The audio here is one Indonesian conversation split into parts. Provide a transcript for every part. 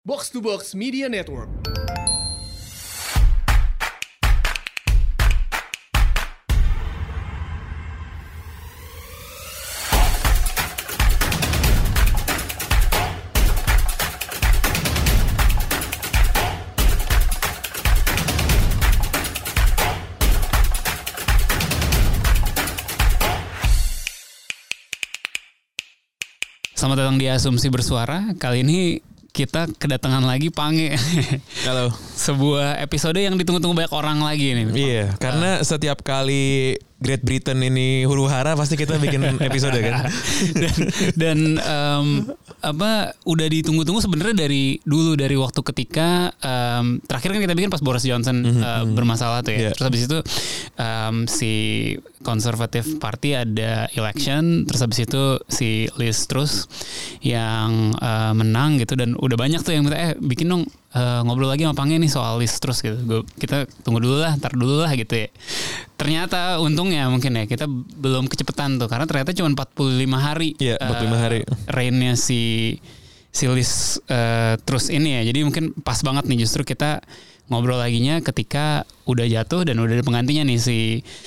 Box to Box Media Network. Selamat datang di Asumsi Bersuara. Kali ini kita kedatangan lagi Pange. Halo. Sebuah episode yang ditunggu-tunggu banyak orang lagi nih. Iya, karena setiap kali Great Britain ini huru hara pasti kita bikin episode kan. dan dan em, apa udah ditunggu-tunggu sebenarnya dari dulu dari waktu ketika em, terakhir kan kita bikin pas Boris Johnson eh, bermasalah tuh ya. Iya. Terus habis itu em, si Conservative Party ada election, terus habis itu si Liz Truss yang eh, menang gitu dan udah banyak tuh yang minta eh bikin dong eh, ngobrol lagi sama Pange nih soal Liz Truss gitu. Gua- kita tunggu dulu lah, ntar dulu lah gitu ya. Ternyata untungnya mungkin ya kita belum kecepatan tuh karena ternyata cuma 45 hari Iya, 45 eh, hari. reignnya si si Liz eh, terus ini ya. Jadi mungkin pas banget nih justru kita ngobrol laginya ketika udah jatuh dan udah ada penggantinya nih si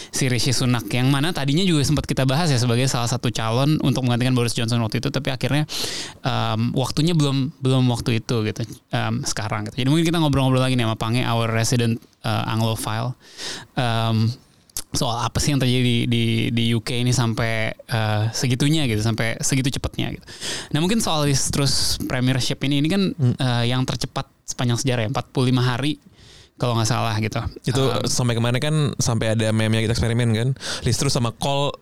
si Rishi Sunak yang mana tadinya juga sempat kita bahas ya sebagai salah satu calon untuk menggantikan Boris Johnson waktu itu tapi akhirnya em, waktunya belum belum waktu itu gitu em, sekarang gitu. Jadi mungkin kita ngobrol-ngobrol lagi nih sama Pange our resident eh, Anglophile. Em, soal apa sih yang terjadi di di, di UK ini sampai eh, segitunya gitu sampai segitu cepatnya gitu. Nah mungkin soal terus Premiership ini ini kan eh, yang tercepat sepanjang sejarah ya 45 hari kalau nggak salah gitu. Itu Um, sampai kemarin kan sampai ada meme yang kita eksperimen kan. List terus sama call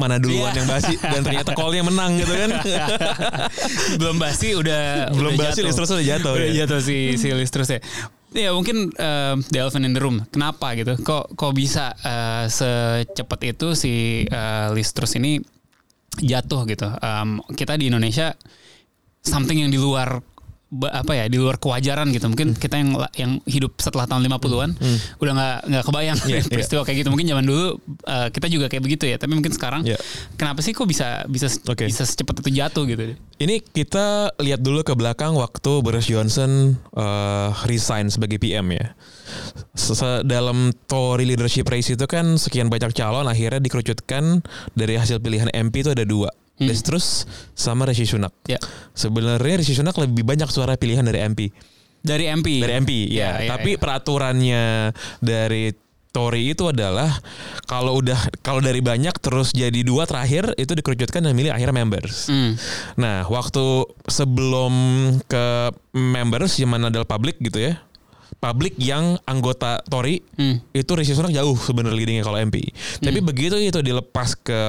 mana duluan Iya. yang basi dan ternyata callnya menang gitu kan. belum basi udah Belum udah basi jatuh. Liz Truss udah jatuh, udah ya. jatuh si si Liz terus ya Ya mungkin eh, the elephant in the room. Kenapa gitu? Kok kok bisa eh, secepat itu si eh, Liz Truss ini jatuh gitu? Em, kita di Indonesia something yang di luar apa ya di luar kewajaran gitu Hmm. mungkin kita yang yang hidup setelah tahun 50-an udah nggak nggak kebayang Iya, iya. peristiwa kayak gitu mungkin zaman dulu eh, kita juga kayak begitu ya tapi mungkin sekarang Iya. kenapa sih kok bisa bisa Oke. bisa secepat itu jatuh gitu Ini kita lihat dulu ke belakang waktu Boris Johnson eh, resign sebagai PM ya. Dalam Tory leadership race itu kan sekian banyak calon akhirnya dikerucutkan dari hasil pilihan MP itu ada dua. Hmm. Liz Truss sama Rishi Sunak. ya Sebenarnya Rishi Sunak lebih banyak suara pilihan dari MP. dari MP Dari MP ya. Ya, ya, Tapi ya. peraturannya dari Tory itu adalah kalau udah kalau dari banyak terus jadi dua terakhir itu dikerucutkan dan milih akhirnya members. Hmm. Nah, waktu sebelum ke members yang mana adalah public gitu ya. Public yang anggota Tory Hmm. itu Rishi Sunak jauh sebenarnya leadingnya kalau MP. Tapi begitu itu dilepas ke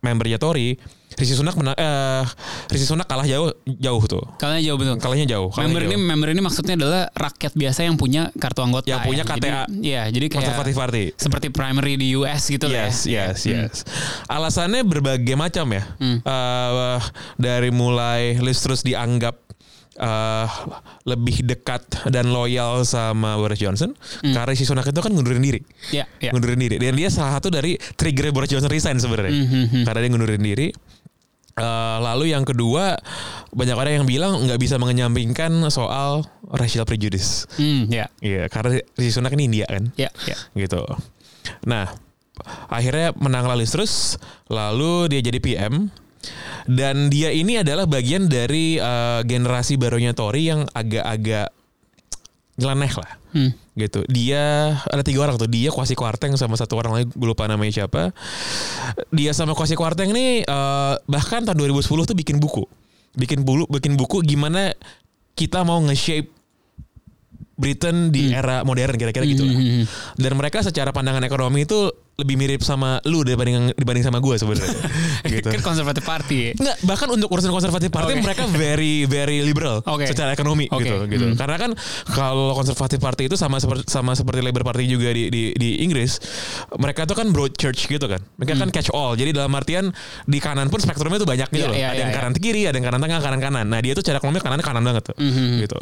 membernya Tory, Rishi Sunak menang eh Rishi Sunak kalah jauh jauh tuh. Kalahnya jauh betul. Kalahnya jauh. kalahnya Member ini jauh. member ini maksudnya adalah rakyat biasa yang punya kartu anggota. Yang punya ya. KTA. Jadi, Iya, jadi kayak Conservative Party. seperti primary di US gitu lah Yes, ya. yes, yes. Alasannya berbagai macam ya. Hmm. Eh, dari mulai Liz Truss dianggap eh, lebih dekat dan loyal sama Boris Johnson karena si Sunak itu kan ngundurin diri. Ya, ya. Ngundurin diri. Dan dia salah satu dari trigger Boris Johnson resign sebenarnya. Mhm. Karena dia ngundurin diri. Eh, lalu yang kedua banyak orang yang bilang nggak bisa mengenyampingkan soal racial prejudice. Hmm, ya. Iya, karena si Sunak ini India kan Ya, ya. gitu. Nah, akhirnya menang Liz terus, lalu dia jadi PM dan dia ini adalah bagian dari eh, generasi barunya Tory yang agak-agak nyeleneh lah. Hmm. Gitu. Dia ada tiga orang tuh. Dia Kwasi Kwarteng sama satu orang lagi gue lupa namanya siapa. Dia sama Kwasi Kwarteng ini eh, bahkan tahun 2010 tuh bikin buku. Bikin bulu bikin buku gimana kita mau nge-shape Britain di era modern kira-kira gitu lah. Hmm. Dan mereka secara pandangan ekonomi itu lebih mirip sama lu dibanding dibanding sama gue sebenarnya. gitu. Kan konservatif party. ya. Enggak, bahkan untuk urusan konservatif partai Oke. mereka very very liberal Oke. secara ekonomi Oke. gitu gitu. Hmm. Karena kan kalau konservatif partai itu sama seperti sama seperti Labour Party juga di di di Inggris, mereka tuh kan broad church gitu kan. Mereka kan catch all. Jadi dalam artian di kanan pun spektrumnya tuh banyak gitu Hmm. Iya, loh. iya, ada iya, yang iya. kanan kiri, ada yang kanan tengah, kanan kanan. Nah, dia tuh cara ekonomi kanannya kanan banget tuh. Mhm. Gitu.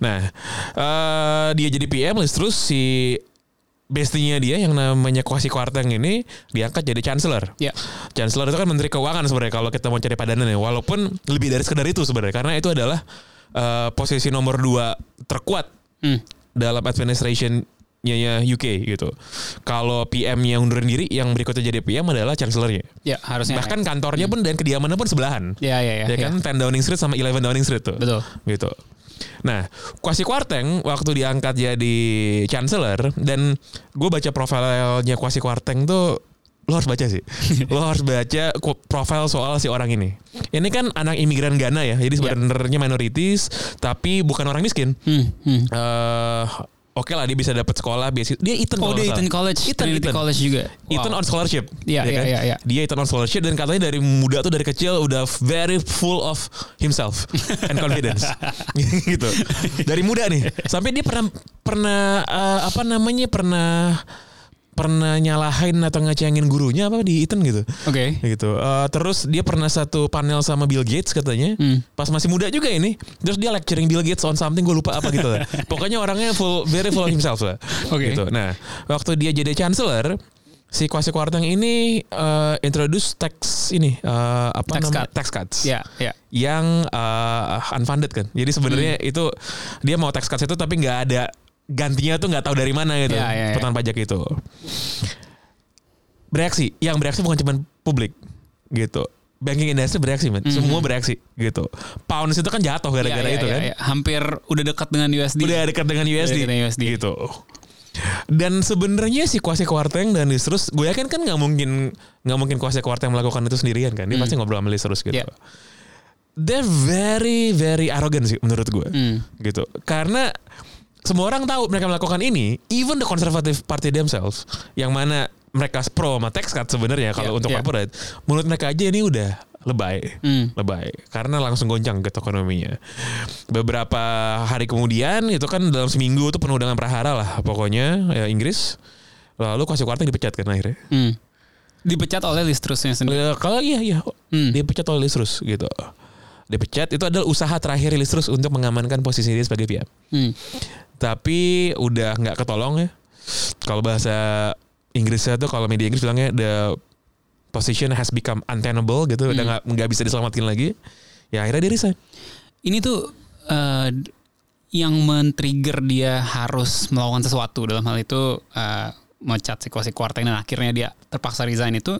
Nah, eh, dia jadi PM terus si bestinya dia yang namanya Kwasi Kwarteng ini diangkat jadi chancellor. Ya. Chancellor itu kan menteri keuangan sebenarnya kalau kita mau cari padanan ya. Walaupun lebih dari sekedar itu sebenarnya karena itu adalah eh, posisi nomor dua terkuat Hmm. dalam administration ya UK gitu. Kalau PM yang undurin diri, yang berikutnya jadi PM adalah chancellornya. Ya harusnya. Bahkan kantornya pun dan kediamannya pun sebelahan. Ya ya ya. Ya kan 10 Downing Street sama 11 Downing Street tuh. Betul. Gitu. Nah, Kwasi Kwarteng waktu diangkat jadi chancellor dan gue baca profilnya Kwasi Kwarteng tuh lo harus baca sih. lo harus baca profil soal si orang ini. Ini kan anak imigran Ghana ya. Jadi Ya. sebenarnya minorities tapi bukan orang miskin. Hmm, hmm. eh Oke lah dia bisa dapat sekolah beasiswa. Dia Eton Oh dia Eton. College, Eton, Trinity Eton. College juga. Eton Wow. on scholarship. Iya, ya iya, kan? iya, iya. Dia Eton on scholarship dan katanya dari muda tuh dari kecil udah very full of himself and confidence. gitu. Dari muda nih. Sampai dia pernah pernah eh, apa namanya pernah pernah nyalahin atau ngecengin gurunya apa di Eton gitu. Oke. Gitu. Eh, terus dia pernah satu panel sama Bill Gates katanya. Hmm. Pas masih muda juga ini. Terus dia lecturing Bill Gates on something gue lupa apa gitu lah. Pokoknya orangnya full very full of himself lah. Oke. Gitu. Nah, waktu dia jadi chancellor si Kwasi Kwarteng ini eh, introduce tax ini eh, apa Tax namanya cut. tax cuts Ya ya. yang eh, unfunded kan. Jadi sebenarnya Hmm. itu dia mau tax cuts itu tapi nggak ada gantinya tuh nggak tahu dari mana gitu. Ya, ya. Potongan pajak itu. Bereaksi, yang bereaksi bukan cuma publik gitu. Banking industry bereaksi, man. Semua bereaksi gitu. Pounds itu kan jatuh gara-gara Hmm. Ya, ya, itu ya, kan. ya. Hampir udah dekat dengan USD. Udah dekat dengan USD. dengan USD. Gitu. Dan sebenarnya si Kwasi Kwarteng dan Liz Truss, gue yakin kan nggak mungkin nggak mungkin Kwasi Kwarteng melakukan itu sendirian kan. Dia Hmm. pasti ngobrol sama Truss gitu. Yeah. They're very very arrogant sih menurut gue. Hmm. Gitu. Karena semua orang tahu mereka melakukan ini, even the conservative party themselves, yang mana mereka pro sama tax cut sebenarnya kalau Yeah, untuk yeah. corporate, menurut mereka aja ini udah lebay Hmm. lebay karena langsung goncang gitu ekonominya. Beberapa hari kemudian itu kan dalam seminggu tuh penuh dengan prahara lah pokoknya ya Inggris. Lalu Kwasi Kwarteng dipecat kan akhirnya. Hmm. Dipecat oleh Liz Trussnya sendiri. Ya, Kalau iya iya Hmm. dia pecat oleh Liz Truss gitu. Dipecat itu adalah usaha terakhir Liz Truss untuk mengamankan posisi dia sebagai PM. Hmm. Tapi udah nggak ketolong ya. Kalau bahasa Inggrisnya tuh kalau media Inggris bilangnya the position has become untenable gitu, udah Hmm. nggak nggak bisa diselamatin lagi. Ya akhirnya dia resign. Ini tuh eh, yang men-trigger dia harus melakukan sesuatu dalam hal itu eh, mecat si Kwasi Kwarteng dan akhirnya dia terpaksa resign itu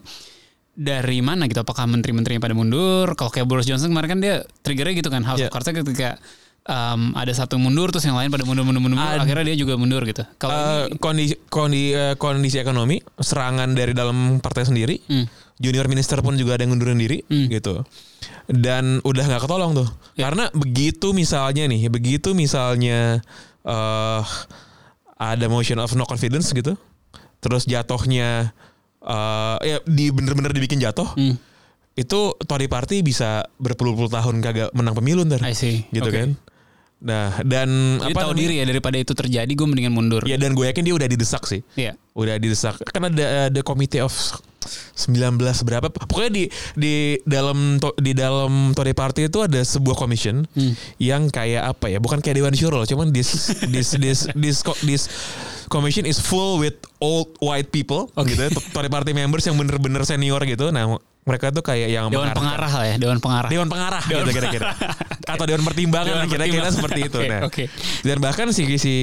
dari mana gitu? Apakah menteri-menteri yang pada mundur? Kalau kayak Boris Johnson kemarin kan dia triggernya gitu kan House Yeah. of Cards ketika em, ada satu mundur terus yang lain pada mundur mundur mundur, mundur, Ad- akhirnya dia juga mundur gitu. Kalau Eh, ini, kondisi kondisi eh, kondisi ekonomi, serangan dari dalam partai sendiri, Hmm. junior minister pun juga ada yang ngundurin diri Hmm. gitu. Dan udah nggak ketolong tuh. Ya. Karena begitu misalnya nih, begitu misalnya eh ada motion of no confidence gitu. Terus jatuhnya eh ya di bener-bener dibikin jatuh. Hmm. Itu Tory Party bisa berpuluh-puluh tahun kagak menang pemilu ntar. I see. Gitu Oke. kan. Nah, dan Jadi apa tahu namanya? diri ya daripada itu terjadi gue mendingan mundur. Ya dan gue yakin dia udah didesak sih Iya. udah didesak kan ada ada komite of 19 berapa pokoknya di di dalam di dalam Tory Party itu ada sebuah commission Hmm. yang kayak apa ya bukan kayak Dewan Syuro cuman this this this this co- this commission is full with old white people gitu ya, Tory Party members yang bener-bener senior gitu nah mereka tuh kayak yang Dewan pengarah lah ya, dewan pengarah. Dewan pengarah gitu kira-kira atau dewan pertimbangan Dewan kira-kira seperti itu Oke, nah oke. dan bahkan si si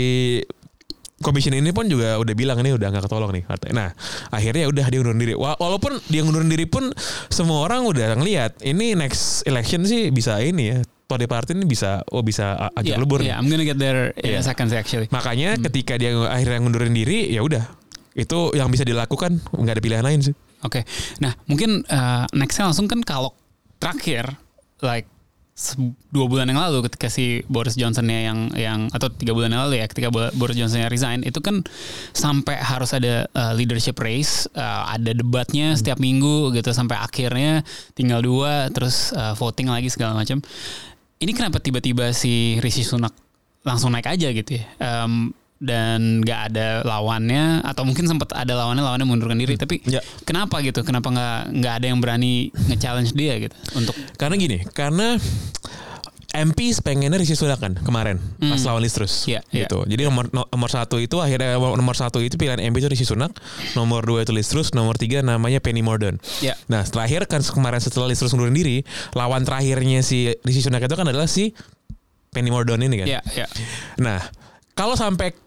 commission ini pun juga udah bilang ini udah nggak ketolong nih katanya. Nah akhirnya udah dia ngundurin diri. Wa- Walaupun dia ngundurin diri pun semua orang udah ngelihat ini next election sih bisa ini ya. Tory Party ini bisa oh bisa ajak Yeah, lebur yeah. I'm gonna get there in Yeah. a second actually. Makanya ketika dia akhirnya ngundurin diri ya udah itu yang bisa dilakukan nggak ada pilihan lain sih. Oke. Nah, mungkin uh, nextnya langsung kan kalau terakhir like dua bulan yang lalu ketika si Boris Johnsonnya yang yang atau tiga bulan yang lalu ya ketika Bo- Boris Johnsonnya resign itu kan sampai harus ada uh, leadership race uh, ada debatnya setiap minggu gitu sampai akhirnya tinggal dua terus uh, voting lagi segala macam ini kenapa tiba-tiba si Rishi Sunak langsung naik aja gitu ya? Em, dan nggak ada lawannya atau mungkin sempat ada lawannya lawannya mundurkan diri tapi Ya. kenapa gitu? Kenapa nggak nggak ada yang berani nge-challenge dia gitu untuk Karena gini, karena MP pengennya Rishi Sunak kan kemarin pas Hmm. lawan Liz Truss Iya, iya. gitu. Jadi nomor no- nomor satu itu akhirnya nomor satu itu pilihan MP itu Rishi Sunak, nomor dua itu Liz Truss, nomor tiga namanya Penny Mordaunt. ya Nah terakhir kan kemarin setelah Liz Truss ngundurin diri, lawan terakhirnya si Rishi Sunak itu kan adalah si Penny Mordaunt ini kan. Ya, ya. Nah, kalau sampai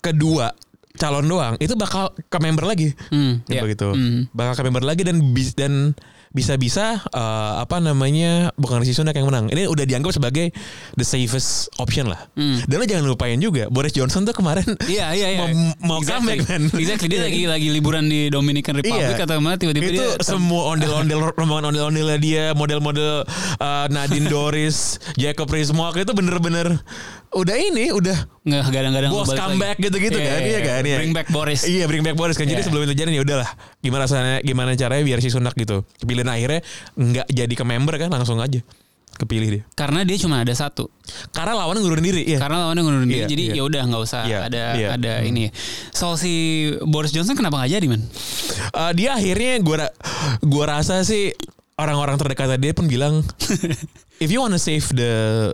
kedua calon doang itu bakal ke member lagi. Hmm, Ya, ya. begitu. Hmm. Bakal ke member lagi dan dan bisa-bisa eh, apa namanya bukan Rishi Sunak yang menang. Ini udah dianggap sebagai the safest option lah. Hmm. Dan lo jangan lupain juga Boris Johnson tuh kemarin Iya iya iya. mau, mau comeback kan. Exactly dia lagi lagi liburan di Dominican Republic Iya. atau mana tiba-tiba itu dia semua ondel-ondel rombongan ondel-ondelnya dia model-model uh, Nadine Doris Jacob Rees-Mogg itu bener-bener udah ini udah nggak kadang-kadang bos comeback gitu-gitu Iya, kan iya, iya kan iya. Bring back Boris. iya bring back Boris kan jadi Iya. sebelum itu terjadi ya udahlah gimana rasanya gimana caranya biar si Sunak gitu pilihan akhirnya nggak jadi ke member kan langsung aja kepilih dia Karena dia cuma ada satu. karena lawannya ngurun diri ya Karena lawannya ngundurin diri, Iya, jadi iya. ya udah nggak usah Iya, ada iya. ada ini. Soal si Boris Johnson kenapa nggak jadi man? Uh, dia akhirnya gua gua rasa sih orang-orang terdekat dia pun bilang if you wanna save the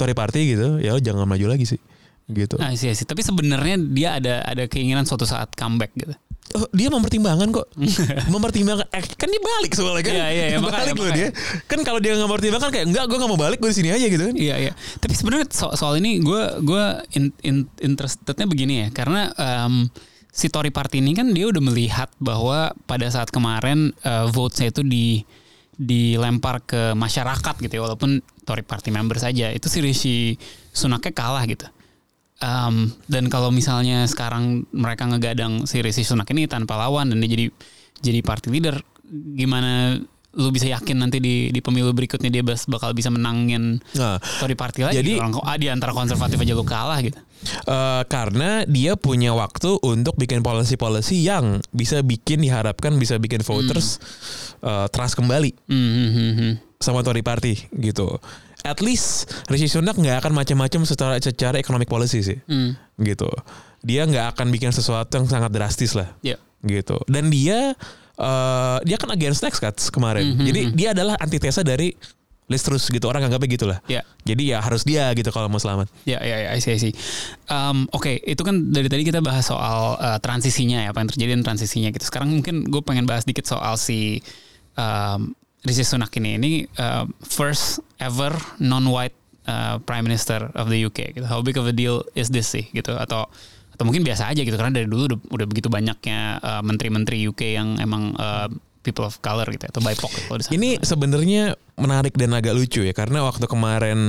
Tory Party gitu ya lo jangan maju lagi sih gitu Ah, sih, sih. Tapi sebenarnya dia ada ada keinginan suatu saat comeback gitu. Oh, dia mempertimbangkan kok. mempertimbangkan. Eh, kan dia balik soalnya kan. Iya, iya, iya, balik makanya, loh makanya. dia. Kan kalau dia nggak mempertimbangkan kayak enggak, gue nggak mau balik, gue di sini aja gitu kan. Iya iya. Tapi sebenarnya so- soal ini gue gue in, in- interestednya begini ya, karena em, si Tory Party ini kan dia udah melihat bahwa pada saat kemarin eh, votes-nya itu di dilempar ke masyarakat gitu ya, walaupun Tory Party member saja itu si Rishi Sunaknya kalah gitu. Em, dan kalau misalnya sekarang mereka ngegadang si Rishi Sunak ini tanpa lawan dan dia jadi jadi party leader, gimana lu bisa yakin nanti di di pemilu berikutnya dia bakal bisa menangin Nah, Tory Party lagi Jadi- orang ah, di antara konservatif aja lu kalah gitu. eh, karena dia punya waktu untuk bikin policy-policy yang bisa bikin diharapkan bisa bikin voters eh, trust kembali Hmm, hmm, sama Tory Party gitu. At least Rishi Sunak nggak akan macam-macam secara secara economic policy sih, Hmm, gitu. Dia nggak akan bikin sesuatu yang sangat drastis lah. ya. gitu dan dia eh dia kan against tax cuts kemarin Mhm. jadi dia adalah antitesa dari Liz Truss gitu orang anggapnya gitu lah Ya, jadi ya harus dia gitu kalau mau selamat ya, ya, ya, I see, I see. Um, Oke, itu kan dari tadi kita bahas soal uh, transisinya ya, apa yang terjadi dan transisinya gitu. Sekarang mungkin gue pengen bahas dikit soal si um, Rishi Sunak ini. Ini uh, first ever non-white uh, Prime Minister of the UK. Gitu. How big of a deal is this sih? Gitu atau atau mungkin biasa aja gitu karena dari dulu udah, udah begitu banyaknya uh, menteri-menteri UK yang emang uh, people of color gitu ya, atau BIPOC kalau di sana. ini sebenarnya menarik dan agak lucu ya karena waktu kemarin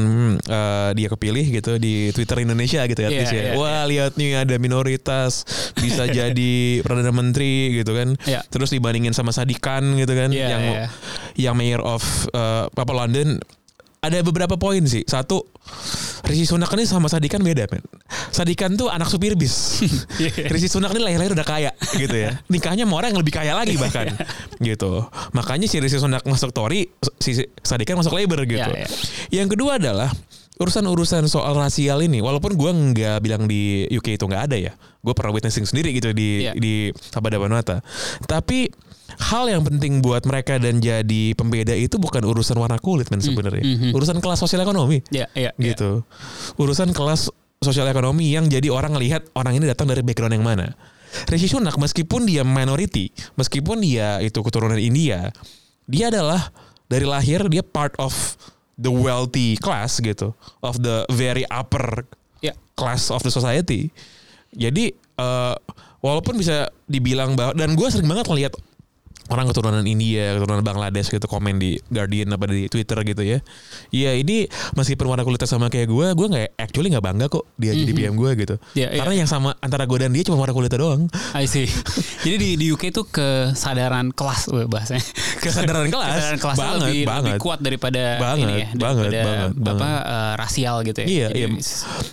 eh, dia kepilih gitu di Twitter Indonesia gitu ya at Iya, ya. iya, wah lihat nih ada minoritas bisa jadi perdana menteri gitu kan Iya. terus dibandingin sama Sadikan gitu kan Iya, yang iya. yang mayor of eh, apa London ada beberapa poin sih. Satu, Rishi Sunak ini sama Sadikan beda, men. Sadikan tuh anak supir bis. Iya. Rishi Sunak ini lahir-lahir udah kaya gitu ya. Nikahnya sama orang yang lebih kaya lagi bahkan. gitu. Makanya si Rishi Sunak masuk Tory, si Sadikan masuk Labour gitu. Iya, iya. Yang kedua adalah urusan-urusan soal rasial ini walaupun gua nggak bilang di UK itu nggak ada ya gue pernah witnessing sendiri gitu di Iya. di Sabada Banata tapi hal yang penting buat mereka dan jadi pembeda itu bukan urusan warna kulit men sebenarnya mhm. urusan kelas sosial ekonomi Ya, ya, ya. gitu urusan kelas sosial ekonomi yang jadi orang ngelihat orang ini datang dari background yang mana Rishi Sunak meskipun dia minority meskipun dia itu keturunan India dia adalah dari lahir dia part of the wealthy class gitu of the very upper Ya. class of the society jadi eh, walaupun bisa dibilang bahwa dan gue sering banget ngeliat orang keturunan India, keturunan Bangladesh gitu komen di Guardian apa di Twitter gitu ya. Iya ini meskipun warna kulitnya sama kayak gue, gue nggak actually nggak bangga kok dia jadi PM gue gitu. Iya, iya. Karena yang sama antara gue dan dia cuma warna kulitnya doang. I see. Jadi di, di UK tuh kesadaran kelas bahasanya. Kesadaran kelas, Kesadaran kelasnya banget, lebih, banget. lebih kuat daripada Banget, ini ya, banget, daripada banget, apa banget. eh, rasial gitu ya. Iya, Jadi, iya.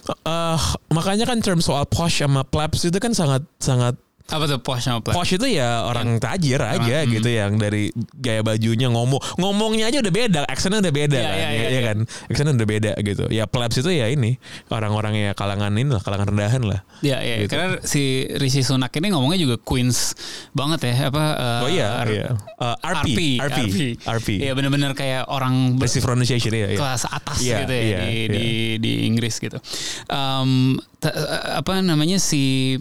Eh, makanya kan term soal posh sama plebs itu kan sangat sangat Apa tuh posh sama pleb? Posh itu ya orang tajir aja Orang, gitu yang dari gaya bajunya ngomong ngomongnya aja udah beda, aksennya udah beda Iya, kan, iya, ya, iya, ya iya. kan, aksennya udah beda gitu. Ya plebs itu ya ini orang-orang ya kalangan ini lah, kalangan rendahan lah. Ya, ya, Gitu. karena si Rishi Sunak ini ngomongnya juga Queens banget ya, apa? eh, Oh iya, R- iya. Uh, RP, RP, RP, RP. Iya benar-benar kayak orang Basic pronunciation ya, ya. kelas atas Iya, gitu ya iya, di, iya. di di Inggris gitu. Ta- apa namanya si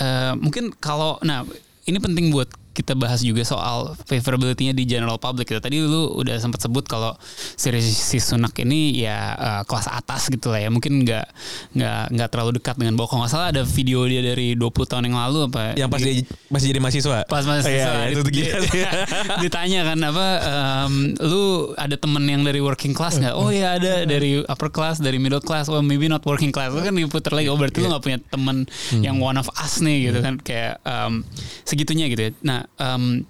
eh, mungkin kalau nah ini penting buat kita bahas juga soal favorability-nya di general public gitu. Tadi lu udah sempat sebut kalau si Rishi Sunak ini ya uh, kelas atas gitu lah ya. Mungkin nggak nggak nggak terlalu dekat dengan. Kalau nggak salah ada video dia dari 20 tahun yang lalu apa? Yang pas dia masih jadi mahasiswa. pas masih Iya, siswa, itu tuh di- gila sih. ditanya kan apa em, lu ada temen yang dari working class nggak oh ya ada dari upper class dari middle class well maybe not working class lu kan diputer lagi oh berarti lu nggak punya temen yang one of us nih gitu kan kayak em, segitunya gitu ya nah em,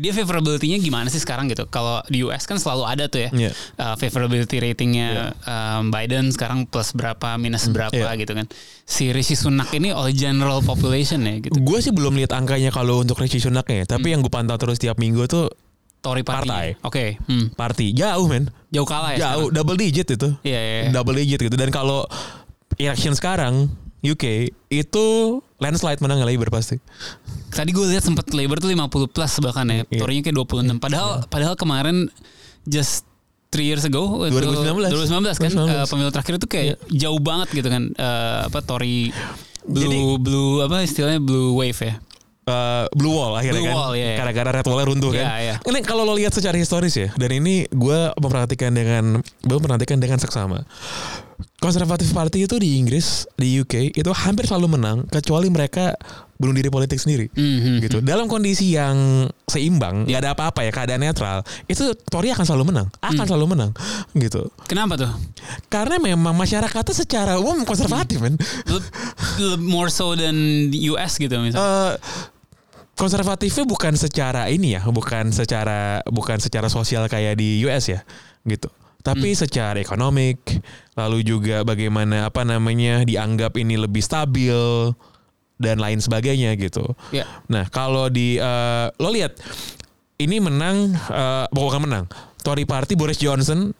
dia favorability-nya gimana sih sekarang gitu? Kalau di US kan selalu ada tuh ya Iya. uh, favorability ratingnya um, Biden sekarang plus berapa minus berapa iya. gitu kan. Si Rishi Sunak ini oleh general population ya gitu. Gue sih belum lihat angkanya kalau untuk Rishi Sunaknya, Hmm. tapi yang gue pantau terus tiap minggu tuh Tory party. Partai. Oke, hmm. party jauh men, jauh kalah ya. jauh double digit itu, sekarang? Iya, iya. double digit gitu. Dan kalau election sekarang UK itu landslide menang Labour pasti. Tadi gue lihat sempat Labor tuh 50 plus bahkan ya. Iya. Tory-nya kayak 26. Padahal padahal kemarin just three years ago itu 2019. 2019 kan 2019. eh, pemilu terakhir itu kayak jauh banget gitu kan eh, apa Tory blue Jadi- blue apa istilahnya blue wave ya. Uh, Blue Wall akhirnya Blue kan, Wall, iya, iya. gara-gara Red Wall runtuh kan. Iya, iya. Ini kalau lo lihat secara historis ya, dan ini gue memperhatikan dengan gue memperhatikan dengan seksama. Konservatif Party itu di Inggris, di UK itu hampir selalu menang, kecuali mereka bunuh diri politik sendiri. Mhm. gitu. Dalam kondisi yang seimbang, nggak ada apa-apa ya, keadaan netral, itu Tory akan selalu menang, akan Hmm. selalu menang, gitu. Kenapa tuh? Karena memang masyarakatnya secara umum konservatif, men. Le- more so than the US gitu misalnya. Eh, konservatifnya bukan secara ini ya, bukan secara bukan secara sosial kayak di US ya, gitu. Tapi secara ekonomik, lalu juga bagaimana apa namanya dianggap ini lebih stabil dan lain sebagainya gitu. Ya. Nah, kalau di eh, lo lihat ini menang eh, bukan menang. Tory Party Boris Johnson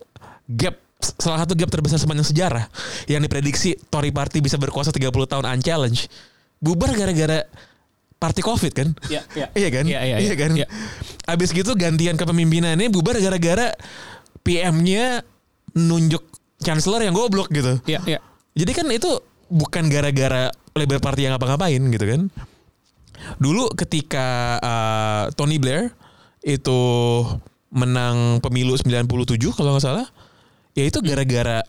gap salah satu gap terbesar sepanjang sejarah yang diprediksi Tory Party bisa berkuasa 30 tahun unchallenged. Bubar gara-gara party Covid kan? Iya, iya. Iya kan? Iya, iya, iya. kan? Iya. Abis gitu gantian kepemimpinannya bubar gara-gara PM-nya nunjuk chancellor yang goblok gitu. Iya, iya. Jadi kan itu bukan gara-gara Labour Party yang ngapa-ngapain gitu kan. Dulu ketika uh, Tony Blair itu menang pemilu 97 kalau nggak salah, ya itu gara-gara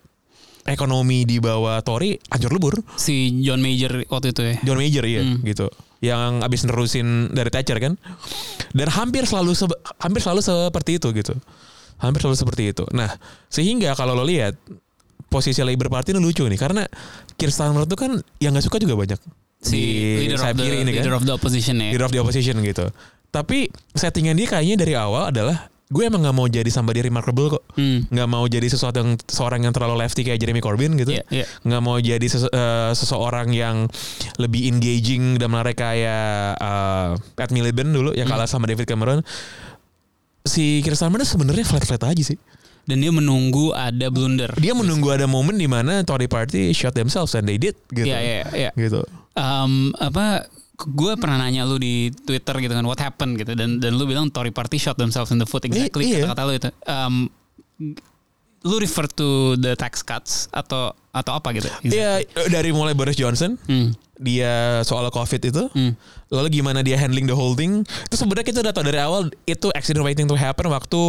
ekonomi di bawah Tory hancur lebur. Si John Major waktu itu ya. John Major iya Hmm. gitu. Yang abis nerusin dari Thatcher kan. Dan hampir selalu hampir selalu seperti itu gitu. Hampir selalu seperti itu. Nah, sehingga kalau lo lihat posisi Labour Party ini lucu nih karena Keir Starmer itu kan yang nggak suka juga banyak Si di leader of the kiri ini kan. leader of the opposition ya. Leader of the opposition gitu. Tapi settingan dia kayaknya dari awal adalah gue emang nggak mau jadi somebody remarkable kok. Hmm. Nggak mau jadi sesuatu yang seorang yang terlalu lefty kayak Jeremy Corbyn gitu Iya, iya. nggak mau jadi sese- eh, seseorang yang lebih engaging dan mereka kayak uh, Pat Miliband dulu yang kalah sama David Cameron si Keir Starmer sebenarnya flat-flat aja sih Dan dia menunggu ada blunder. dia menunggu ada momen di mana Tory Party shot themselves and they did gitu Iya, iya, iya. gitu Um, apa gue pernah nanya lu di Twitter gitu kan what happened gitu dan dan lu bilang Tory Party shot themselves in the foot exactly iya. kata-kata lu itu. Um, lu refer to the tax cuts atau atau apa gitu? Iya dari mulai Boris Johnson Hmm. dia soal covid itu Hmm. Lalu gimana dia handling the whole thing itu sebenarnya kita udah tahu dari awal itu accident waiting to happen waktu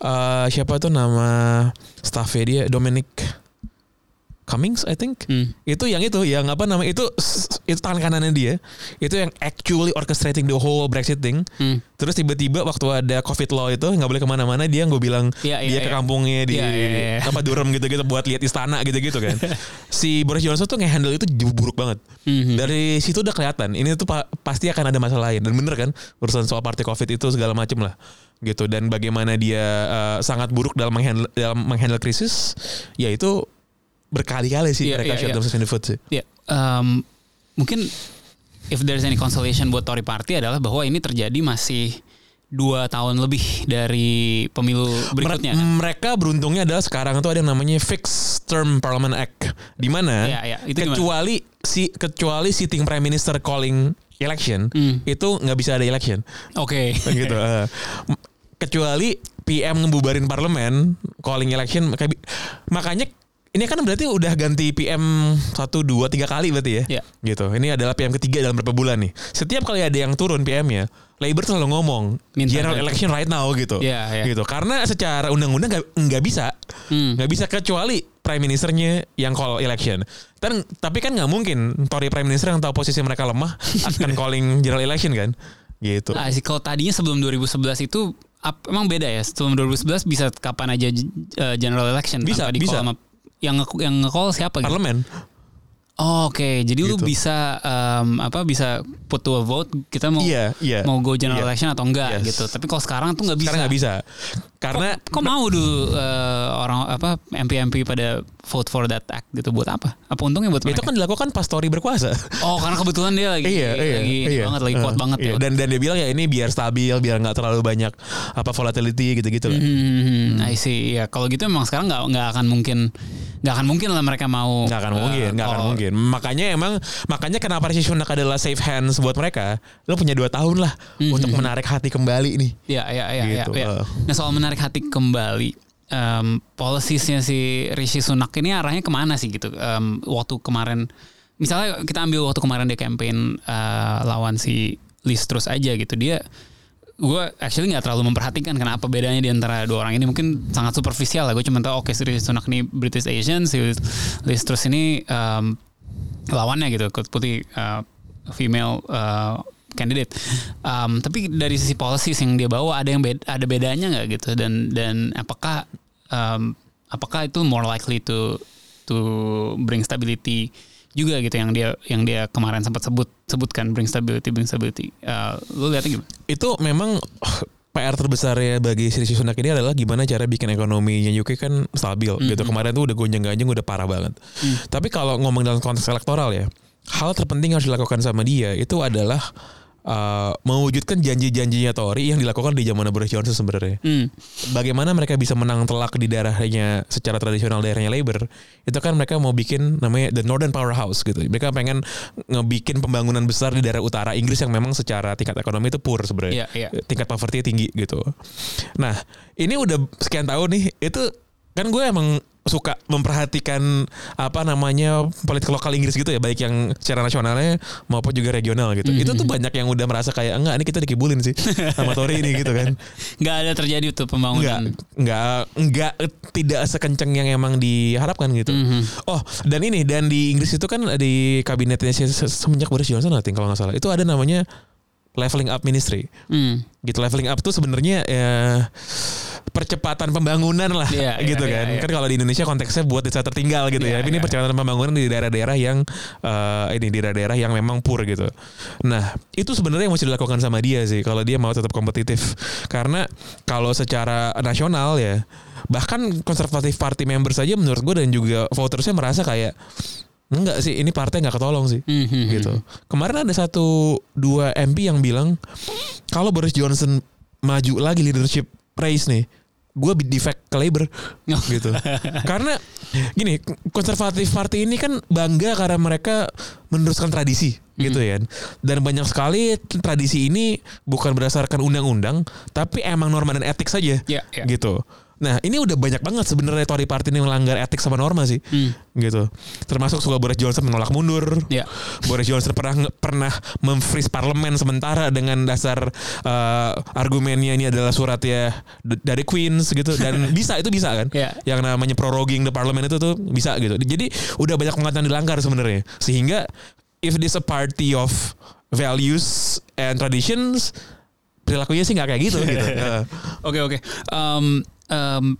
eh, siapa tuh nama staffnya dia? Dominic Cummings I think Hmm. itu yang itu yang apa namanya itu itu tangan kanannya dia itu yang actually orchestrating the whole Brexit thing Hmm. terus tiba-tiba waktu ada covid law itu nggak boleh ke mana-mana dia gue bilang Iya, dia iya, ke iya. kampungnya di iya. apa Durham gitu-gitu buat lihat istana gitu-gitu kan si Boris Johnson tuh nge-handle itu buruk banget Mhm. dari situ udah kelihatan ini tuh pa- pasti akan ada masalah lain dan bener kan urusan soal partai covid itu segala macem lah gitu dan bagaimana dia eh, sangat buruk dalam menghandle dalam menghandle krisis ya itu berkali-kali sih Iya, mereka iya, shot iya. themselves in the foot sih Ya, um, mungkin if there's any consolation buat Tory Party adalah bahwa ini terjadi masih dua tahun lebih dari pemilu berikutnya. Mere- mereka beruntungnya adalah sekarang tuh ada yang namanya fixed term parliament act di mana Iya, iya. Itu gimana? kecuali si kecuali sitting prime minister calling election Hmm. itu nggak bisa ada election Oke. gitu eh. Kecuali PM ngebubarin parlemen calling election maka- makanya ini kan berarti udah ganti PM 1 2 3 kali berarti ya. Iya. Gitu. Ini adalah PM ketiga dalam beberapa bulan nih. Setiap kali ada yang turun PM-nya, Labour selalu ngomong Minta general ganti. election right now gitu. Iya, iya. Gitu. Karena secara undang-undang nggak nggak bisa. Hmm. nggak bisa kecuali prime ministernya yang call election. Dan tapi kan nggak mungkin Tory prime minister yang tahu posisi mereka lemah akan calling general election kan. Gitu. Nah, sih kalau tadinya sebelum 2011 itu ap- emang beda ya. Sebelum 2011 bisa kapan aja uh, general election Bisa, tanpa bisa. sama yang yang nge-call siapa gitu? Oh, Oke, jadi lu Gitu. bisa um, apa bisa put to a vote kita mau Iya, iya. mau go general Iya. election atau enggak Yes. gitu. Tapi kalau sekarang tuh nggak bisa. Sekarang nggak bisa. Karena Kok mau dulu uh, orang apa MP-MP pada vote for that act gitu buat apa? Apa untungnya buat itu mereka? kan dilakukan pas Tory berkuasa. Oh, karena kebetulan dia lagi iya, iya, lagi iya. banget lagi kuat Uh, banget iya. ya. Dan dan dia bilang ya ini biar stabil, biar nggak terlalu banyak apa volatility gitu-gitu lah. Hmm, I see. Ya, kalau gitu emang sekarang nggak nggak akan mungkin nggak akan mungkin lah mereka mau Nggak akan mungkin, nggak akan call. Mungkin. Makanya emang makanya kenapa Rishi Sunak adalah safe hands buat mereka. Lo punya dua tahun lah untuk menarik hati kembali nih. Ya, ya, ya, Gitu, ya, ya. Nah soal menarik hati kembali, um, polisinya si Rishi Sunak ini arahnya ke mana sih gitu? Em, waktu kemarin, misalnya kita ambil waktu kemarin dia campaign uh, lawan si Liz terus aja gitu, dia gue actually nggak terlalu memperhatikan kenapa bedanya di antara dua orang ini mungkin sangat superficial lah gue cuma tahu oke si Rishi Sunak ini British Asian si Liz Truss ini em, lawannya gitu kulit putih uh, female uh, candidate. Um, tapi dari sisi policies yang dia bawa ada yang beda, ada bedanya nggak gitu dan dan apakah um, apakah itu more likely to to bring stability juga gitu yang dia yang dia kemarin sempat sebut sebutkan bring stability bring stability. Uh, lu lihatnya gimana? itu memang PR terbesar ya bagi Rishi Sunak ini adalah gimana cara bikin ekonominya UK kan stabil gitu. Kemarin tuh udah gonjang-ganjing udah parah banget. Tapi kalau ngomong dalam konteks elektoral ya, hal terpenting yang harus dilakukan sama dia itu adalah uh, mewujudkan janji-janjinya Tory yang dilakukan di zaman Boris Johnson sebenarnya. Hmm. Bagaimana mereka bisa menang telak di daerahnya secara tradisional daerahnya Labour itu kan mereka mau bikin namanya the Northern Powerhouse gitu. Mereka pengen ngebikin pembangunan besar di daerah utara Inggris yang memang secara tingkat ekonomi itu poor sebenarnya. Iya, iya. Tingkat poverty tinggi gitu. Nah, ini udah sekian tahun nih itu kan gue emang suka memperhatikan apa namanya politik lokal Inggris gitu ya baik yang secara nasionalnya maupun juga regional gitu. Itu tuh banyak yang udah merasa kayak enggak ini kita dikibulin sih sama Tory ini gitu kan. Nggak ada terjadi tuh pembangunan. enggak, enggak tidak sekenceng yang emang diharapkan gitu. Mhm. Oh, dan ini dan di Inggris itu kan di kabinetnya se- se- semenjak Boris Johnson I think, kalau nggak salah. Itu ada namanya leveling up ministry. Hmm. Gitu leveling up tuh sebenarnya ya percepatan pembangunan lah Iya, iya, gitu iya, kan. iya. Kan kalau di Indonesia konteksnya buat desa tertinggal gitu Iya, ya. Tapi ini iya. percepatan pembangunan di daerah-daerah yang eh, ini di daerah-daerah yang memang pur gitu. Nah, itu sebenarnya yang mesti dilakukan sama dia sih kalau dia mau tetap kompetitif. Karena kalau secara nasional ya bahkan konservatif party members saja menurut gue dan juga votersnya merasa kayak enggak sih ini partai nggak ketolong sih Mhm. gitu. Kemarin ada satu dua MP yang bilang kalau Boris Johnson maju lagi leadership race nih, gue defect ke Labour Oh. gitu. Karena gini konservatif party ini kan bangga karena mereka meneruskan tradisi gitu ya. Dan banyak sekali tradisi ini bukan berdasarkan undang-undang, tapi emang norma dan etik saja Iya, iya. gitu. Nah ini udah banyak banget sebenarnya Tory Party ini melanggar etik sama norma sih, Hmm. gitu. Termasuk suka Boris Johnson menolak mundur, Ya. Boris Johnson pernah pernah memfreeze parlemen sementara dengan dasar eh, argumennya ini adalah surat ya dari Queens gitu dan bisa itu bisa kan Iya. yang namanya proroguing the parliament itu tuh bisa gitu jadi udah banyak pengaturan dilanggar sebenarnya sehingga if this a party of values and traditions perilakunya sih nggak kayak gitu gitu Oke oke. Um, um,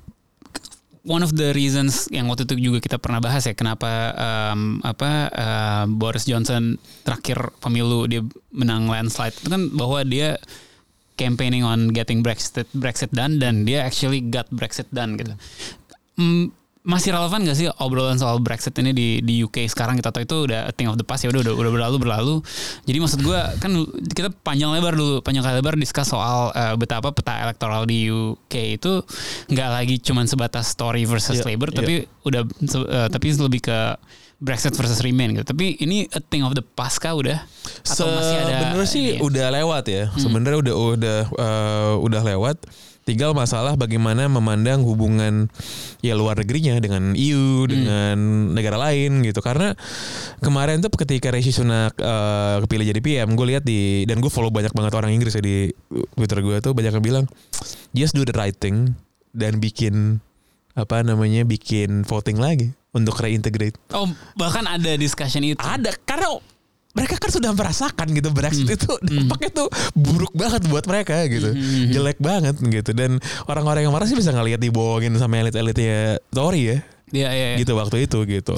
one of the reasons yang waktu itu juga kita pernah bahas ya kenapa um, apa uh, Boris Johnson terakhir pemilu dia menang landslide itu kan bahwa dia campaigning on getting Brexit Brexit done dan dia actually got Brexit done gitu. Hmm, masih relevan gak sih obrolan soal Brexit ini di di UK sekarang kita tahu itu udah thing of the past ya udah udah, udah berlalu berlalu. Jadi maksud gue kan kita panjang lebar dulu panjang lebar discuss soal eh, betapa peta elektoral di UK itu nggak lagi cuman sebatas Tory versus Iya, Labour iya. tapi udah se- eh, tapi lebih ke Brexit versus Remain gitu. Tapi ini a thing of the past kah udah atau masih ada Sebenarnya sih ya? udah lewat ya. Sebenarnya udah udah eh, udah lewat. Tinggal masalah bagaimana memandang hubungan ya luar negerinya dengan EU, dengan negara lain gitu. Karena kemarin tuh ketika Rishi Sunak eh, kepilih jadi PM, gue lihat di dan gue follow banyak banget orang Inggris ya di Twitter gue tuh banyak yang bilang just do the right thing dan bikin apa namanya bikin voting lagi untuk reintegrate. Oh, bahkan ada discussion itu. Ada karena mereka kan sudah merasakan gitu Brexit Hmm. itu dampaknya tuh buruk banget buat mereka gitu. Hmm. Jelek banget gitu dan orang-orang yang marah sih bisa ngelihat dibohongin sama elit-elitnya Tory ya Iya, iya. iya. gitu waktu itu gitu.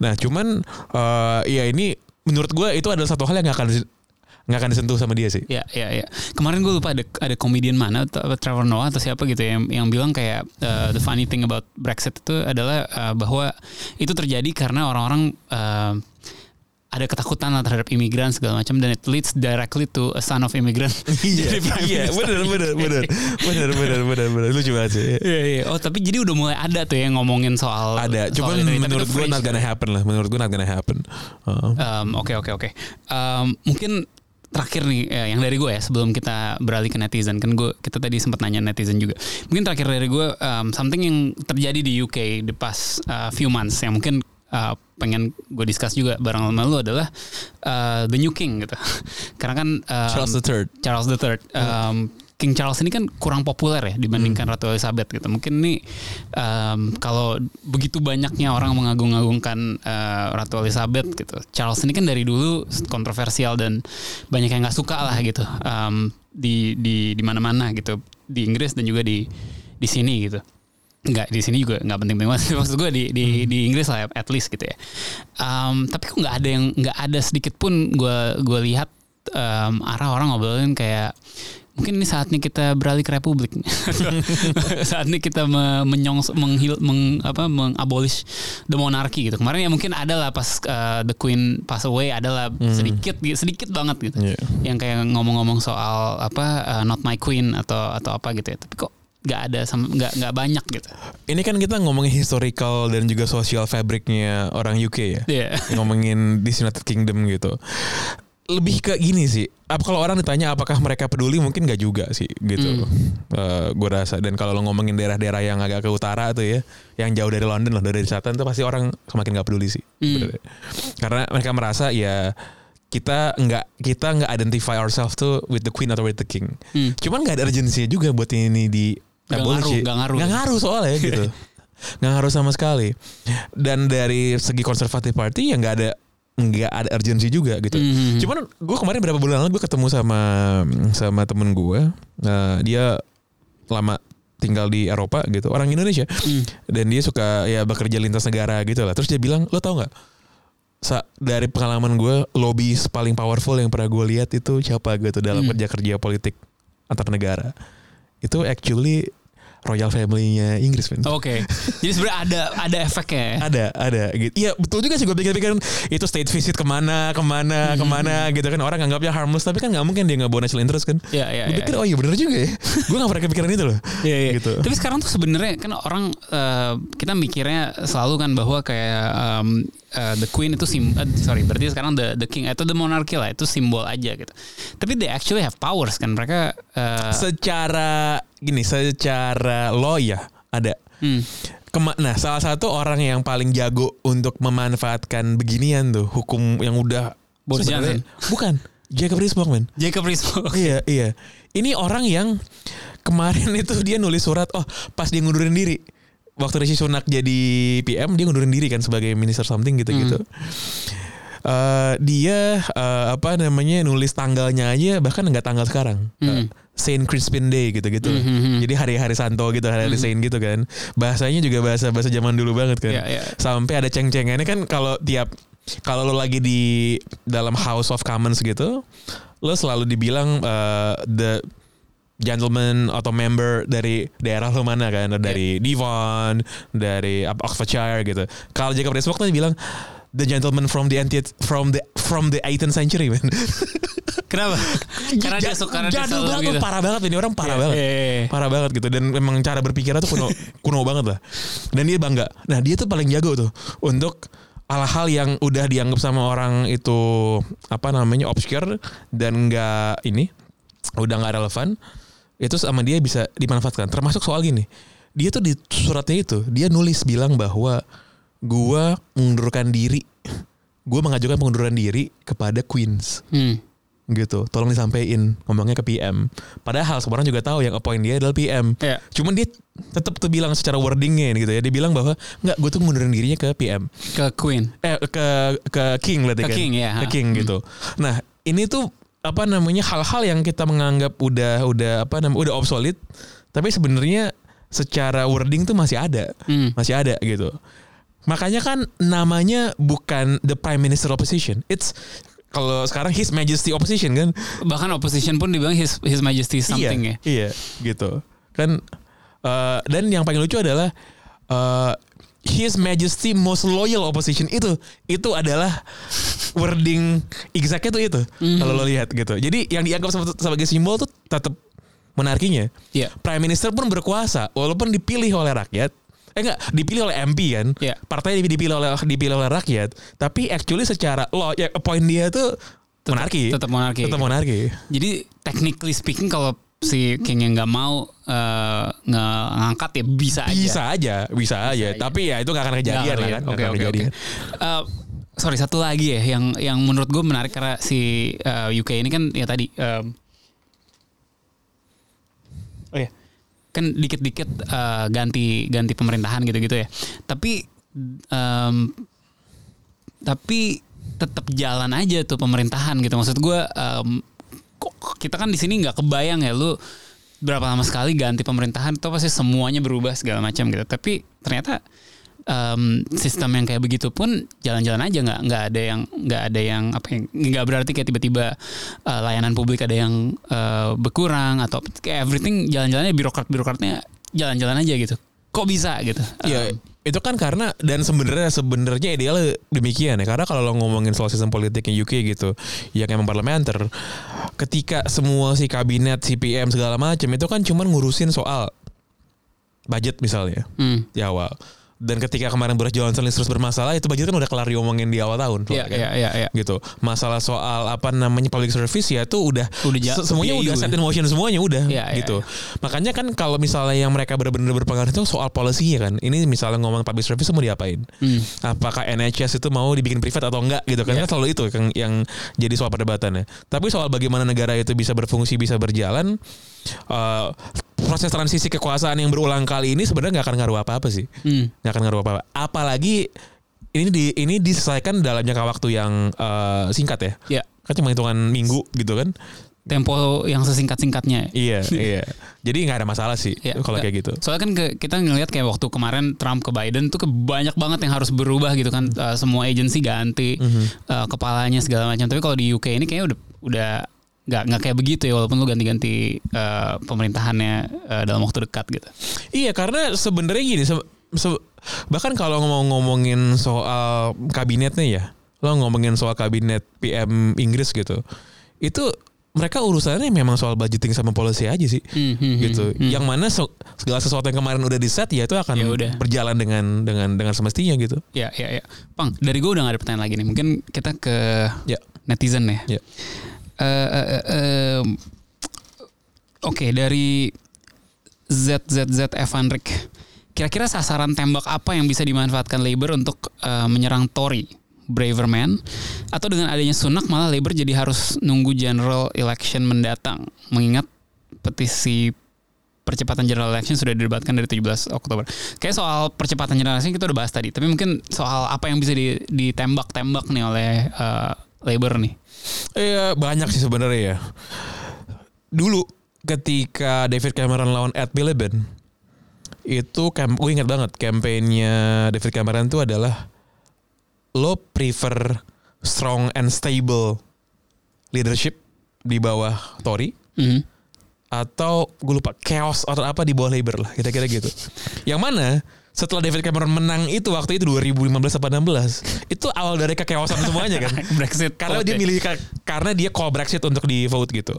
Nah, cuman eh, ya ini menurut gue itu adalah satu hal yang nggak akan nggak akan disentuh sama dia sih. Ya, ya, ya. Kemarin gue lupa ada ada komedian mana atau Trevor Noah atau siapa gitu ya, yang yang bilang kayak uh, the funny thing about Brexit itu adalah uh, bahwa itu terjadi karena orang-orang uh, ada ketakutan lah terhadap imigran segala macam dan it leads directly to a son of immigrant jadi prime Iya, minister. benar benar benar. Benar benar benar benar. Lucu banget sih. Iya, iya. Oh, tapi jadi udah mulai ada tuh yang ngomongin soal Ada, cuman menurut gue not gonna happen lah. Menurut gue not gonna happen. Um, Oke oke oke. Um, mungkin terakhir nih eh, yang dari gue ya sebelum kita beralih ke netizen kan gue kita tadi sempat nanya netizen juga. Mungkin terakhir dari gue um, something yang terjadi di UK the past uh, few months yang mungkin uh, pengen gue discuss juga bareng sama lu adalah uh, the new king gitu. Karena kan um, Charles III. Charles III. Um, King Charles ini kan kurang populer ya dibandingkan Ratu Elizabeth gitu. Mungkin ini um, kalau begitu banyaknya orang mengagung-agungkan uh, Ratu Elizabeth gitu. Charles ini kan dari dulu kontroversial dan banyak yang nggak suka lah gitu um, di di di mana-mana gitu di Inggris dan juga di di sini gitu. Nggak di sini juga nggak penting-penting banget maksud gue di di di Inggris lah at least gitu ya. Um, tapi kok nggak ada yang nggak ada sedikit pun gue gue lihat um, arah orang ngobrolin kayak mungkin ini saatnya kita beralih ke republik. Saatnya kita me- menyong menghil meng, apa mengabolish the monarchy gitu. Kemarin ya mungkin ada lah pas uh, the queen pass away adalah sedikit sedikit banget gitu. Iya. yang kayak ngomong-ngomong soal apa uh, not my queen atau atau apa gitu ya. Tapi kok nggak ada nggak nggak banyak gitu Ini kan kita ngomongin historical dan juga social fabricnya orang UK ya. Iya. ngomongin di United Kingdom gitu. Lebih ke gini sih. Apa kalau orang ditanya apakah mereka peduli mungkin nggak juga sih gitu. gue rasa dan kalau lo ngomongin daerah-daerah yang agak ke utara tuh ya, yang jauh dari London loh dari selatan tuh pasti orang semakin nggak peduli sih. Sebenarnya. Karena mereka merasa ya kita nggak kita nggak identify ourselves tuh with the queen atau with the king. Hmm. Cuman nggak ada urgency juga buat ini di Nggak abolish ngaruh, sih. nggak ngaruh. Nggak ngaruh soalnya gitu. nggak ngaruh sama sekali. Dan dari segi konservatif party ya nggak ada nggak ada urgency juga gitu. Mhm. Cuman gue kemarin berapa bulan lalu gue ketemu sama sama temen gue. Nah, dia lama tinggal di Eropa gitu, orang Indonesia. Hmm. Dan dia suka ya bekerja lintas negara gitu lah. Terus dia bilang, lo tau nggak? Sa dari pengalaman gue, lobbyis paling powerful yang pernah gue lihat itu siapa gitu dalam Hmm. kerja-kerja politik antar negara. Itu actually royal family-nya Inggris. Oke, jadi sebenarnya ada ada efeknya ya. Ada, ada gitu. Iya betul juga sih gue pikir-pikir itu state visit ke mana, ke mana, Hmm. ke mana gitu kan orang anggapnya harmless tapi kan nggak mungkin dia nggak bawa national interest kan. Iya, iya, Gue iya. pikir oh iya bener juga ya. gue nggak pernah kepikiran itu loh. Iya, iya. Gitu. Tapi sekarang tuh sebenarnya kan orang eh, kita mikirnya selalu kan bahwa kayak um, eh, the queen itu sim eh, sorry berarti sekarang the the king atau the monarchy lah itu simbol aja gitu. Tapi they actually have powers kan mereka eh, Secara gini, secara law ya ada. hmm, Kema- nah salah satu orang yang paling jago untuk memanfaatkan beginian tuh hukum yang udah Boris bukan Jacob Rees-Mogg men. Jacob Rees-Mogg. iya iya. Ini orang yang kemarin itu dia nulis surat oh pas dia ngundurin diri waktu Rishi Sunak jadi PM dia ngundurin diri kan sebagai minister something gitu gitu. Eh, dia eh, apa namanya nulis tanggalnya aja bahkan nggak tanggal sekarang. Eh, Saint Crispin Day gitu-gitu. Mhm. Jadi hari-hari Santo gitu, hari-hari Saint gitu kan. Bahasanya juga bahasa bahasa zaman dulu banget kan. Iya, iya. Sampai ada ceng-cengannya kan kalau tiap kalau lo lagi di dalam House of Commons gitu, lo selalu dibilang eh, the gentleman atau member dari daerah lo mana kan, dari Devon, dari Oxfordshire gitu. Kalau Jacob Rees-Mogg tuh bilang the gentleman from the anti from the from the 18th century man. Kenapa? karena dia suka karena dia jadul selalu banget gitu. parah banget ini orang parah Iya, banget iya, iya. parah banget gitu dan memang cara berpikirnya tuh kuno kuno banget lah dan dia bangga nah dia tuh paling jago tuh untuk hal-hal yang udah dianggap sama orang itu apa namanya obscure dan nggak ini udah nggak relevan itu sama dia bisa dimanfaatkan. Termasuk soal gini, dia tuh di suratnya itu dia nulis bilang bahwa gua mengundurkan diri, gua mengajukan pengunduran diri kepada Queens Hmm. Gitu. Tolong disampaikan ngomongnya ke PM. Padahal semua orang juga tahu yang appoint dia adalah PM. Iya. Cuman dia tetap tuh bilang secara wordingnya gitu ya. Dia bilang bahwa nggak, gue tuh mundurin dirinya ke PM. Ke Queen. Eh ke ke King berarti Ke kan. King, ya. Ke King Hmm. gitu. Nah ini tuh apa namanya hal-hal yang kita menganggap udah udah apa namanya udah obsolete. Tapi sebenarnya secara wording tuh masih ada, Hmm. masih ada gitu. Makanya kan namanya bukan the Prime Minister Opposition. It's kalau sekarang His Majesty Opposition kan. Bahkan opposition pun dibilang his his majesty something iya, ya. Iya, gitu. Kan eh, dan yang paling lucu adalah eh, His Majesty Most Loyal Opposition itu itu adalah wording exactnya tuh itu Mhm. kalau lo lihat gitu. Jadi yang dianggap sebagai simbol tuh tetap monarkinya. Iya. Prime Minister pun berkuasa walaupun dipilih oleh rakyat. Eh enggak, dipilih oleh MP kan. Iya. Partai dipilih oleh dipilih oleh rakyat, tapi actually secara law ya appoint dia tuh monarki. tetap monarki. Tetap monarki. Jadi technically speaking kalau si King yang nggak mau eh, nge- ngangkat ya bisa aja. Bisa aja, bisa aja. aja. Tapi ya itu gak akan kejadian Nggak lah kan. Nggak Oke oke oke. kejadian. Eh, sorry satu lagi ya yang yang menurut gue menarik karena si eh, UK ini kan ya tadi em, oh ya kan dikit-dikit eh, ganti ganti pemerintahan gitu-gitu ya. Tapi em, tapi tetap jalan aja tuh pemerintahan gitu. Maksud em, kok kita kan di sini nggak kebayang ya lu berapa lama sekali ganti pemerintahan itu pasti semuanya berubah segala macam gitu. Tapi ternyata em, sistem yang kayak begitu pun jalan-jalan aja nggak nggak ada yang nggak ada yang apa yang nggak berarti kayak tiba-tiba eh, layanan publik ada yang eh, berkurang atau kayak everything jalan-jalannya birokrat birokratnya jalan-jalan aja gitu. Kok bisa gitu? Iya, Em, itu kan karena dan sebenarnya sebenarnya idealnya demikian ya. Karena kalau lo ngomongin soal sistem politiknya UK gitu, yang emang parlementer, ketika semua si kabinet, CPM segala macam itu kan cuman ngurusin soal budget misalnya hmm. di awal. Dan ketika kemarin Boris Johnson terus bermasalah itu budget kan udah kelar diomongin di awal tahun. Iya kan? iya iya iya. gitu. Masalah soal apa namanya public service ya tuh udah Udah ja- semuanya udah ya. set in motion semuanya udah Iya, iya, gitu. Makanya kan kalau misalnya yang mereka benar-benar berpengaruh itu soal policy kan. Ini misalnya ngomong public service mau diapain? Hmm. Apakah NHS itu mau dibikin privat atau enggak gitu kan? Iya. Kan selalu itu yang yang jadi soal perdebatannya. Tapi soal bagaimana negara itu bisa berfungsi bisa berjalan eh, proses transisi kekuasaan yang berulang kali ini sebenarnya nggak akan ngaruh apa-apa sih Hmm. nggak akan ngaruh apa-apa. Apalagi ini di ini diselesaikan dalam jangka waktu yang eh, singkat ya. Ya, Kan cuma hitungan minggu gitu kan. tempo yang sesingkat-singkatnya. Iya, iya. Jadi nggak ada masalah sih Ya, kalau kayak gitu. Soalnya kan ke- kita ngelihat kayak waktu kemarin Trump ke Biden tuh ke banyak banget yang harus berubah gitu kan. Uh, semua agensi ganti Mhm. uh, kepalanya segala macam. Tapi kalau di UK ini kayaknya udah udah nggak nggak kayak begitu ya walaupun lu ganti-ganti uh, pemerintahannya uh, dalam waktu dekat gitu. Iya, karena sebenarnya gini, se- se- bahkan kalau ngomong ngomongin soal kabinetnya ya, lo ngomongin soal kabinet PM Inggris gitu, itu mereka urusannya memang soal budgeting sama policy aja sih. Hmm, hmm, gitu. hmm, hmm. Yang mana so- segala sesuatu yang kemarin udah di set ya itu akan Ya udah. berjalan dengan dengan dengan semestinya gitu. Ya ya ya. Pang, dari gue udah gak ada pertanyaan lagi nih. Mungkin kita ke Ya. netizen ya. Ya. Eh, em, Oke dari ZZZ Evanrik. Kira-kira sasaran tembak apa yang bisa dimanfaatkan Labor untuk eh, menyerang Tory? Braverman atau dengan adanya Sunak malah Labor jadi harus nunggu general election mendatang mengingat petisi percepatan general election sudah didebatkan dari 17 Oktober. Kayak soal percepatan general election kita udah bahas tadi, tapi mungkin soal apa yang bisa di- ditembak-tembak nih oleh eh, Labor nih. Iya banyak sih sebenarnya ya. Dulu ketika David Cameron lawan Ed Miliband itu kem gue ingat banget kampanyenya David Cameron itu adalah lo prefer strong and stable leadership di bawah Tory Mhm. atau gue lupa chaos atau apa di bawah Labour lah kira-kira gitu. Yang mana setelah David Cameron menang itu waktu itu 2015 apa 16 itu awal dari kekeosan semuanya kan. Brexit karena vote dia milih ka- karena dia call Brexit untuk di vote gitu.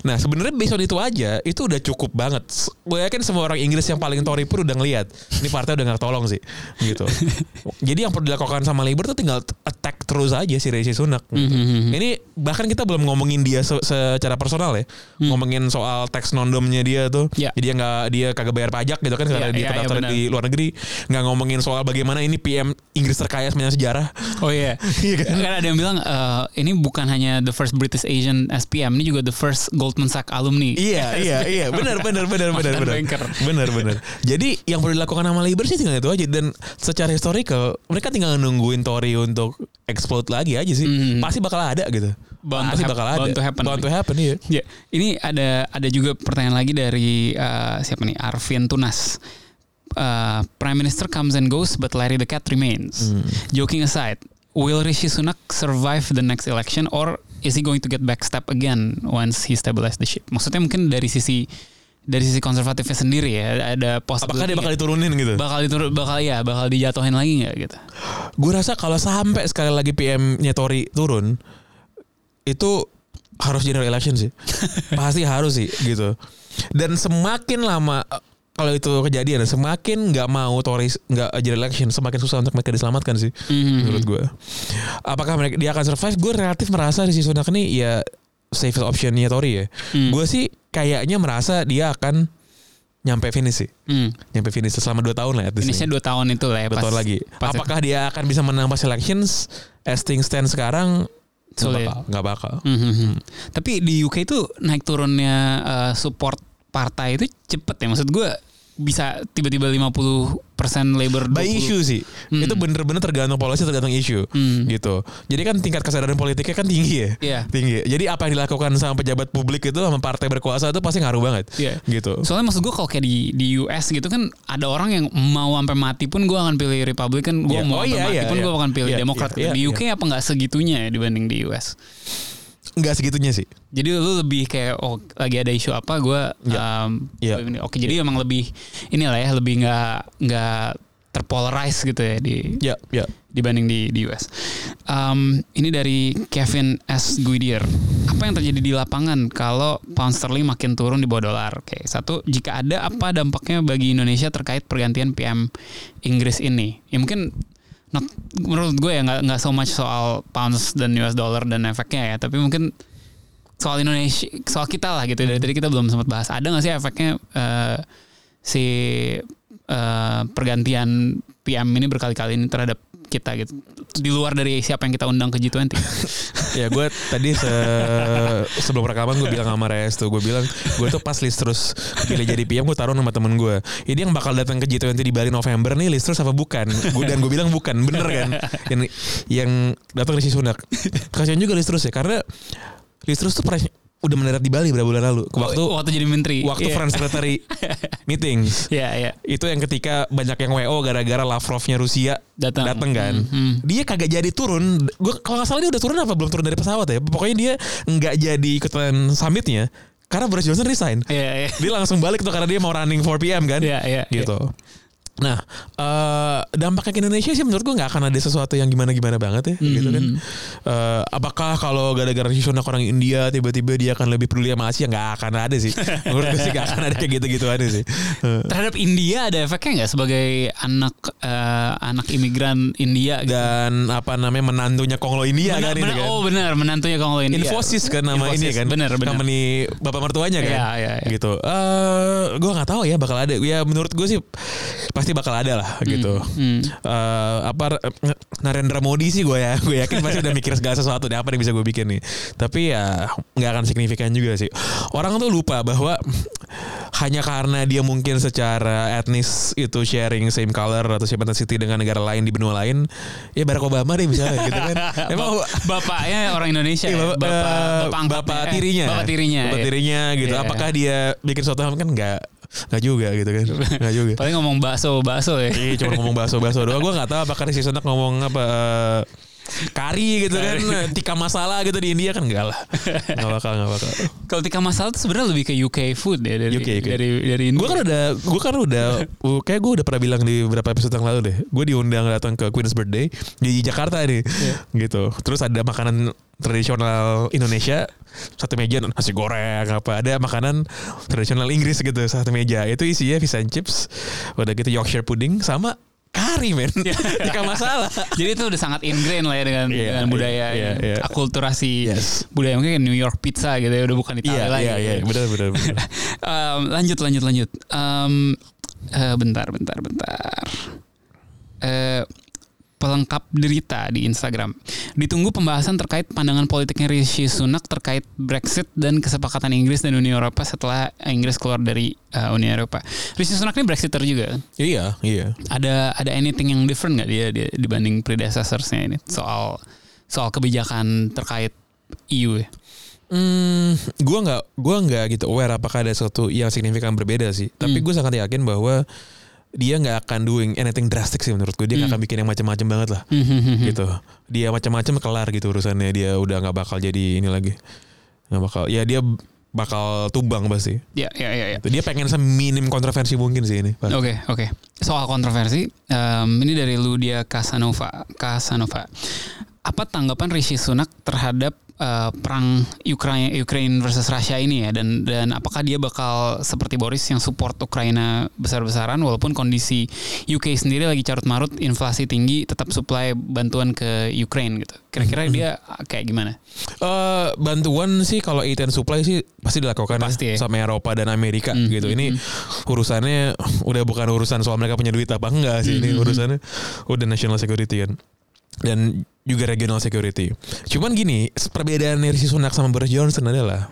Nah sebenarnya based on itu aja itu udah cukup banget. Gue yakin semua orang Inggris yang paling Tory pun udah ngelihat ini partai udah nggak tolong sih gitu. Jadi yang perlu dilakukan sama Labour tuh tinggal attack terus aja si Rishi Sunak. gitu. Mhm. Ini bahkan kita belum ngomongin dia se- secara personal ya, ngomongin soal tax non-domnya dia tuh. Hmm. Ya. Jadi dia nggak dia kagak bayar pajak gitu kan karena Ya, dia ya, terdaftar ya, benar. di luar negeri. Nggak ngomongin soal bagaimana ini PM Inggris terkaya sepanjang sejarah. Oh iya. kan? ada yang bilang eh, ini bukan hanya the first British Asian SPM, ini juga the first Goldman Sachs alumni. iya iya iya benar benar benar benar benar benar benar. Jadi yang perlu dilakukan sama Labour sih tinggal itu aja dan secara historical mereka tinggal nungguin Tory untuk explode lagi aja sih. Hmm. Pasti bakal ada gitu. Bound Pasti bakal ada. bound to happen. Bound to happen iya. Ya, ini ada ada juga pertanyaan lagi dari eh, siapa nih? Arvin Tunas. Eh, Prime Minister comes and goes, but Larry the Cat remains. Joking aside, will Rishi Sunak survive the next election, or is he going to get backstep again once he stabilize the ship? Maksudnya mungkin dari sisi dari sisi konservatifnya sendiri ya ada possibility Apakah dia bakal diturunin gitu? bakal diturun bakal ya bakal dijatuhin lagi nggak gitu? Gue rasa kalau sampai sekali lagi PM-nya Tory turun, itu harus general election sih. Pasti harus sih gitu. Dan semakin lama kalau itu kejadian, semakin nggak mau Tory nggak general election, semakin susah untuk mereka diselamatkan sih. Mhm. Menurut gue. Apakah mereka dia akan survive? Gue relatif merasa di Sunak ini ya safest optionnya Tory ya. Hmm. Gue sih kayaknya merasa dia akan nyampe finish sih. Hmm. Nyampe finish selama 2 tahun lah Finishnya nih. dua tahun itu lah ya. Betul pas- lagi. pas- Apakah dia akan bisa menang pas elections? As things stand sekarang nggak bakal, nggak bakal. Mhm. Tapi di UK itu naik turunnya eh, support partai itu cepet ya. Maksud gue bisa tiba-tiba 50% labor 20. By issue sih, Hmm. itu bener-bener tergantung polisi, tergantung isu, Hmm. gitu. Jadi kan tingkat kesadaran politiknya kan tinggi ya, Iya. tinggi. Jadi apa yang dilakukan sama pejabat publik itu sama partai berkuasa itu pasti ngaruh banget, Iya. gitu. Soalnya maksud gue kalau kayak di di US gitu kan ada orang yang mau sampai mati pun gue akan pilih Republican, gue Iya. mau Oh, sampai iya, mati iya, pun iya. gue akan pilih Iya, Demokrat. iya, gitu. di iya, UK apa nggak segitunya ya dibanding di US? Nggak segitunya sih. Jadi lu lebih kayak oh lagi ada isu apa gue Iya. um, ini. Oke jadi emang lebih inilah ya lebih nggak nggak terpolarize gitu ya di Ya, ya. dibanding di di US. Um, ini dari Kevin S Guidier. Apa yang terjadi di lapangan kalau pound sterling makin turun di bawah dolar? Oke, satu jika ada apa dampaknya bagi Indonesia terkait pergantian PM Inggris ini? Ya mungkin not, menurut gue ya nggak nggak so much soal pounds dan US dollar dan efeknya ya, tapi mungkin soal Indonesia, soal kita lah gitu. Dari tadi kita belum sempat bahas. Ada nggak sih efeknya eh, si eh, pergantian PM ini berkali-kali ini terhadap kita gitu. Di luar dari siapa yang kita undang ke G20. ya gue tadi se- sebelum rekaman gue bilang sama Res tuh gue bilang gue tuh pas list terus pilih jadi PM gue taruh nama temen gue ini yang bakal datang ke G20 di Bali November nih list terus apa bukan gue dan gue bilang bukan bener kan yang yang datang Rishi Sunak kasihan juga list terus ya karena list terus tuh udah mendarat di Bali beberapa bulan lalu waktu waktu jadi menteri. waktu Iya. France Secretary meetings Iya, iya. itu yang ketika banyak yang WO gara-gara Lavrovnya Rusia Datang. datang kan Hmm, hmm. dia kagak jadi turun gue kalau nggak salah dia udah turun apa belum turun dari pesawat ya pokoknya dia nggak jadi ikutan summitnya karena Boris Johnson resign Iya, iya. dia langsung balik tuh karena dia mau running 4 PM kan Iya, iya. gitu Nah, eh dampaknya ke Indonesia sih menurut gue nggak akan ada sesuatu yang gimana-gimana banget ya, gitu kan. Eh, apakah kalau gara-gara Sunak orang India tiba-tiba dia akan lebih peduli sama Asia? Nggak akan ada sih. menurut gue sih nggak akan ada kayak gitu-gitu ada sih. Eh, Terhadap India ada efeknya nggak sebagai anak eh, anak imigran India gitu? dan apa namanya menantunya Konglo India Benar, kan benar. kan. Oh benar, menantunya kalau India. Infosys kan nama ini Infosys, kan. Benar, benar. Company bapak mertuanya kan. Iya, iya, iya. Gitu. Eh gue nggak tahu ya bakal ada. Ya menurut gue sih pasti bakal ada lah gitu. Hmm. Eh, apa eh, Narendra Modi sih gue ya gue yakin pasti udah mikir segala sesuatu deh apa yang bisa gue bikin nih tapi ya nggak akan signifikan juga sih orang tuh lupa bahwa hanya karena dia mungkin secara etnis itu sharing same color atau same ethnicity dengan negara lain di benua lain ya Barack Obama deh misalnya gitu kan emang Bap- bapaknya orang Indonesia Iya, ya? bapak, bapak, eh, bapak, bapak Eh, tirinya, bapak tirinya. bapak iya. tirinya gitu. Iya. Apakah dia bikin suatu hal kan nggak nggak juga gitu kan, nggak juga. Paling ngomong bakso, bakso ya. Iya cuma ngomong baso-baso doang. Gue nggak tahu apakah si Sunak ngomong apa eh, kari gitu kan, tika masalah gitu di India kan enggak lah. Nggak bakal, nggak bakal. Kalau tika masalah itu sebenarnya lebih ke UK food ya dari UK, UK. dari dari India. Gue kan udah, gue kan udah, kayak gue udah pernah bilang di beberapa episode yang lalu deh. Gue diundang datang ke Queen's Birthday di Jakarta nih, gitu. Terus ada makanan tradisional Indonesia satu meja nasi goreng apa ada makanan tradisional Inggris gitu satu meja itu isinya fish and chips udah gitu Yorkshire pudding sama kari men jika masalah Jadi itu udah sangat ingrained lah ya dengan, Iya, dengan budaya iya, ya, iya. akulturasi Yes. budaya mungkin New York pizza gitu ya udah bukan Italia iya lagi. iya iya benar benar benar. Em, lanjut lanjut lanjut. Em, eh, bentar bentar bentar. Eh, pelengkap derita di Instagram. Ditunggu pembahasan terkait pandangan politiknya Rishi Sunak terkait Brexit dan kesepakatan Inggris dan Uni Eropa setelah Inggris keluar dari eh, Uni Eropa. Rishi Sunak ini Brexiter juga. iya iya Ada ada anything yang different nggak dia, dia dibanding predecessorsnya ini soal soal kebijakan terkait EU ya? Hmm, gua nggak gua nggak gitu aware apakah ada sesuatu yang signifikan berbeda sih. Tapi Hmm. gue sangat yakin bahwa dia nggak akan doing anything drastic sih menurut gue. Dia nggak Hmm. akan bikin yang macam-macam banget lah. gitu. Dia macam-macam kelar gitu urusannya. Dia udah nggak bakal jadi ini lagi. Nggak bakal. Ya dia bakal tumbang pasti. Ya ya ya. ya. Gitu. Dia pengen seminim kontroversi mungkin sih ini. Oke oke. Soal kontroversi, em, ini dari Ludia Casanova. Casanova. Apa tanggapan Rishi Sunak terhadap eh, perang Ukraina Ukraine versus Rusia ini ya dan dan apakah dia bakal seperti Boris yang support Ukraina besar-besaran walaupun kondisi UK sendiri lagi carut marut inflasi tinggi tetap supply bantuan ke Ukraine gitu. Kira-kira dia kayak gimana? Eh, bantuan sih kalau eat and supply sih pasti dilakukan ya Pasti ya. sama Eropa dan Amerika Hmm, gitu. hmm, Ini urusannya udah bukan urusan soal mereka punya duit apa enggak sih. Ini Hmm, hmm, urusannya udah national security kan. Dan juga regional security. Cuman gini, perbedaan Rishi Sunak sama Boris Johnson adalah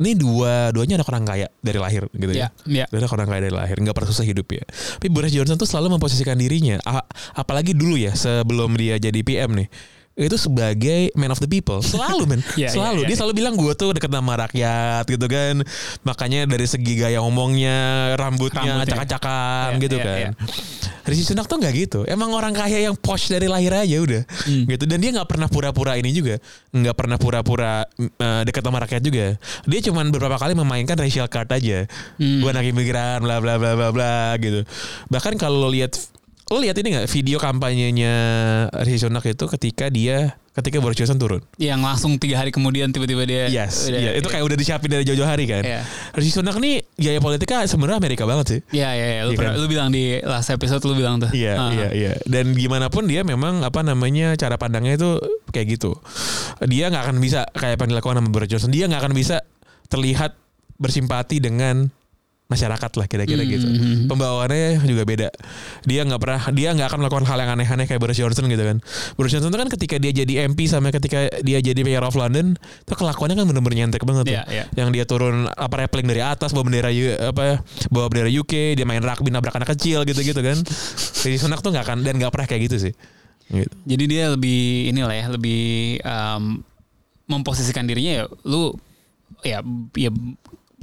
ini dua duanya anak orang kaya dari lahir gitu ya. Ya, ya. Anak orang kaya dari lahir, nggak pernah susah hidup ya. Tapi Boris Johnson tuh selalu memposisikan dirinya, apalagi dulu ya sebelum dia jadi PM nih, itu sebagai man of the people. Selalu men, Iya, selalu. iya, dia iya. selalu bilang gue tuh deket sama rakyat gitu kan. Makanya dari segi gaya ngomongnya, rambutnya, Rambutnya. acak-acakan Iya, gitu iya, kan. Rishi Sunak tuh nggak gitu. Emang orang kaya yang posh dari lahir aja udah. Hmm. Gitu dan dia nggak pernah pura-pura ini juga. nggak pernah pura-pura eh, dekat sama rakyat juga. Dia cuman beberapa kali memainkan racial card aja. Hmm. Gue anak imigran bla bla bla bla bla gitu. Bahkan kalau lihat lo lihat ini nggak video kampanyenya Rishi Sunak itu ketika dia ketika Boris Johnson turun. Yang langsung tiga hari kemudian tiba-tiba dia Yes, udah- iya, itu kayak udah disiapin dari jauh-jauh hari kan. Iya. Rishi Sunak nih gaya politiknya sebenarnya Amerika banget sih. Iya iya iya. Lu, Iya kan? lu bilang di last episode lu bilang tuh. Iya, iya, iya. Dan gimana pun dia memang apa namanya cara pandangnya itu kayak gitu. Dia nggak akan bisa kayak apa yang dilakukan sama Boris Johnson. Dia nggak akan bisa terlihat bersimpati dengan masyarakat lah kira-kira Hmm, gitu. hmm, hmm. Pembawaannya juga beda. Dia nggak pernah, dia nggak akan melakukan hal yang aneh-aneh kayak Boris Johnson gitu kan. Boris Johnson tuh kan ketika dia jadi MP sama ketika dia jadi Mayor of London, tuh kelakuannya kan bener-bener nyantek banget tuh. Iya, iya. Yang dia turun apa rappelling dari atas bawa bendera apa bawa bendera UK, dia main rugby nabrak anak kecil gitu-gitu kan. Rishi Sunak tuh nggak akan dan nggak pernah kayak gitu sih. Gitu. Jadi dia lebih inilah ya, lebih um, memposisikan dirinya ya lu ya ya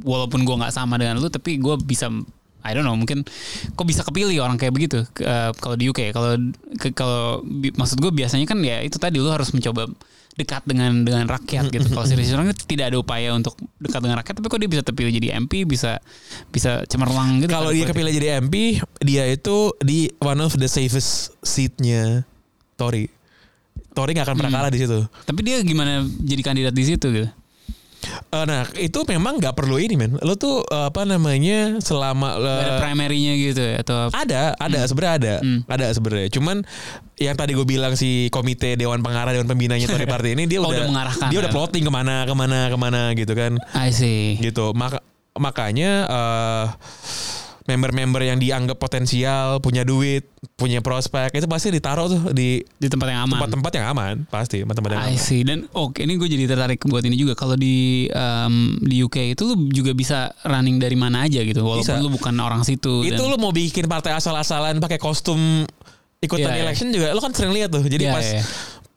walaupun gua nggak sama dengan lu tapi gua bisa I don't know mungkin kok bisa kepilih orang kayak begitu eh, kalau di UK kalau kalau maksud gue biasanya kan ya itu tadi lu harus mencoba dekat dengan dengan rakyat gitu kalau si Sunak itu tidak ada upaya untuk dekat dengan rakyat tapi kok dia bisa terpilih jadi MP bisa bisa cemerlang gitu Kalau kan dia politik. kepilih jadi MP, dia itu di one of the safest seatnya Tory. Tory nggak akan pernah Hmm. kalah di situ. tapi dia gimana jadi kandidat di situ gitu Eh, nah itu memang nggak perlu ini men. Lo tuh eh, apa namanya selama Nggak ada eh, primary-nya gitu ya atau ada, ada sebenarnya ada, Hmm. ada sebenarnya. Cuman yang tadi gue bilang si komite dewan pengarah dewan pembinanya Tory Party ini dia Oh, udah, udah mengarahkan, dia udah ya. plotting ke mana ke mana ke mana gitu kan, I see gitu. Maka makanya eh, member-member yang dianggap potensial punya duit punya prospek itu pasti ditaruh tuh di di tempat yang aman. tempat-tempat yang aman pasti tempat-tempat yang I aman. see. Dan oke ini gue jadi tertarik buat ini juga. Kalau di em, di UK itu lu juga bisa running dari mana aja gitu. Walaupun Bisa. lu bukan orang situ. itu dan- lu mau bikin partai asal-asalan pakai kostum ikutan Iya, iya. election juga lu kan sering lihat tuh jadi Iya, pas iya.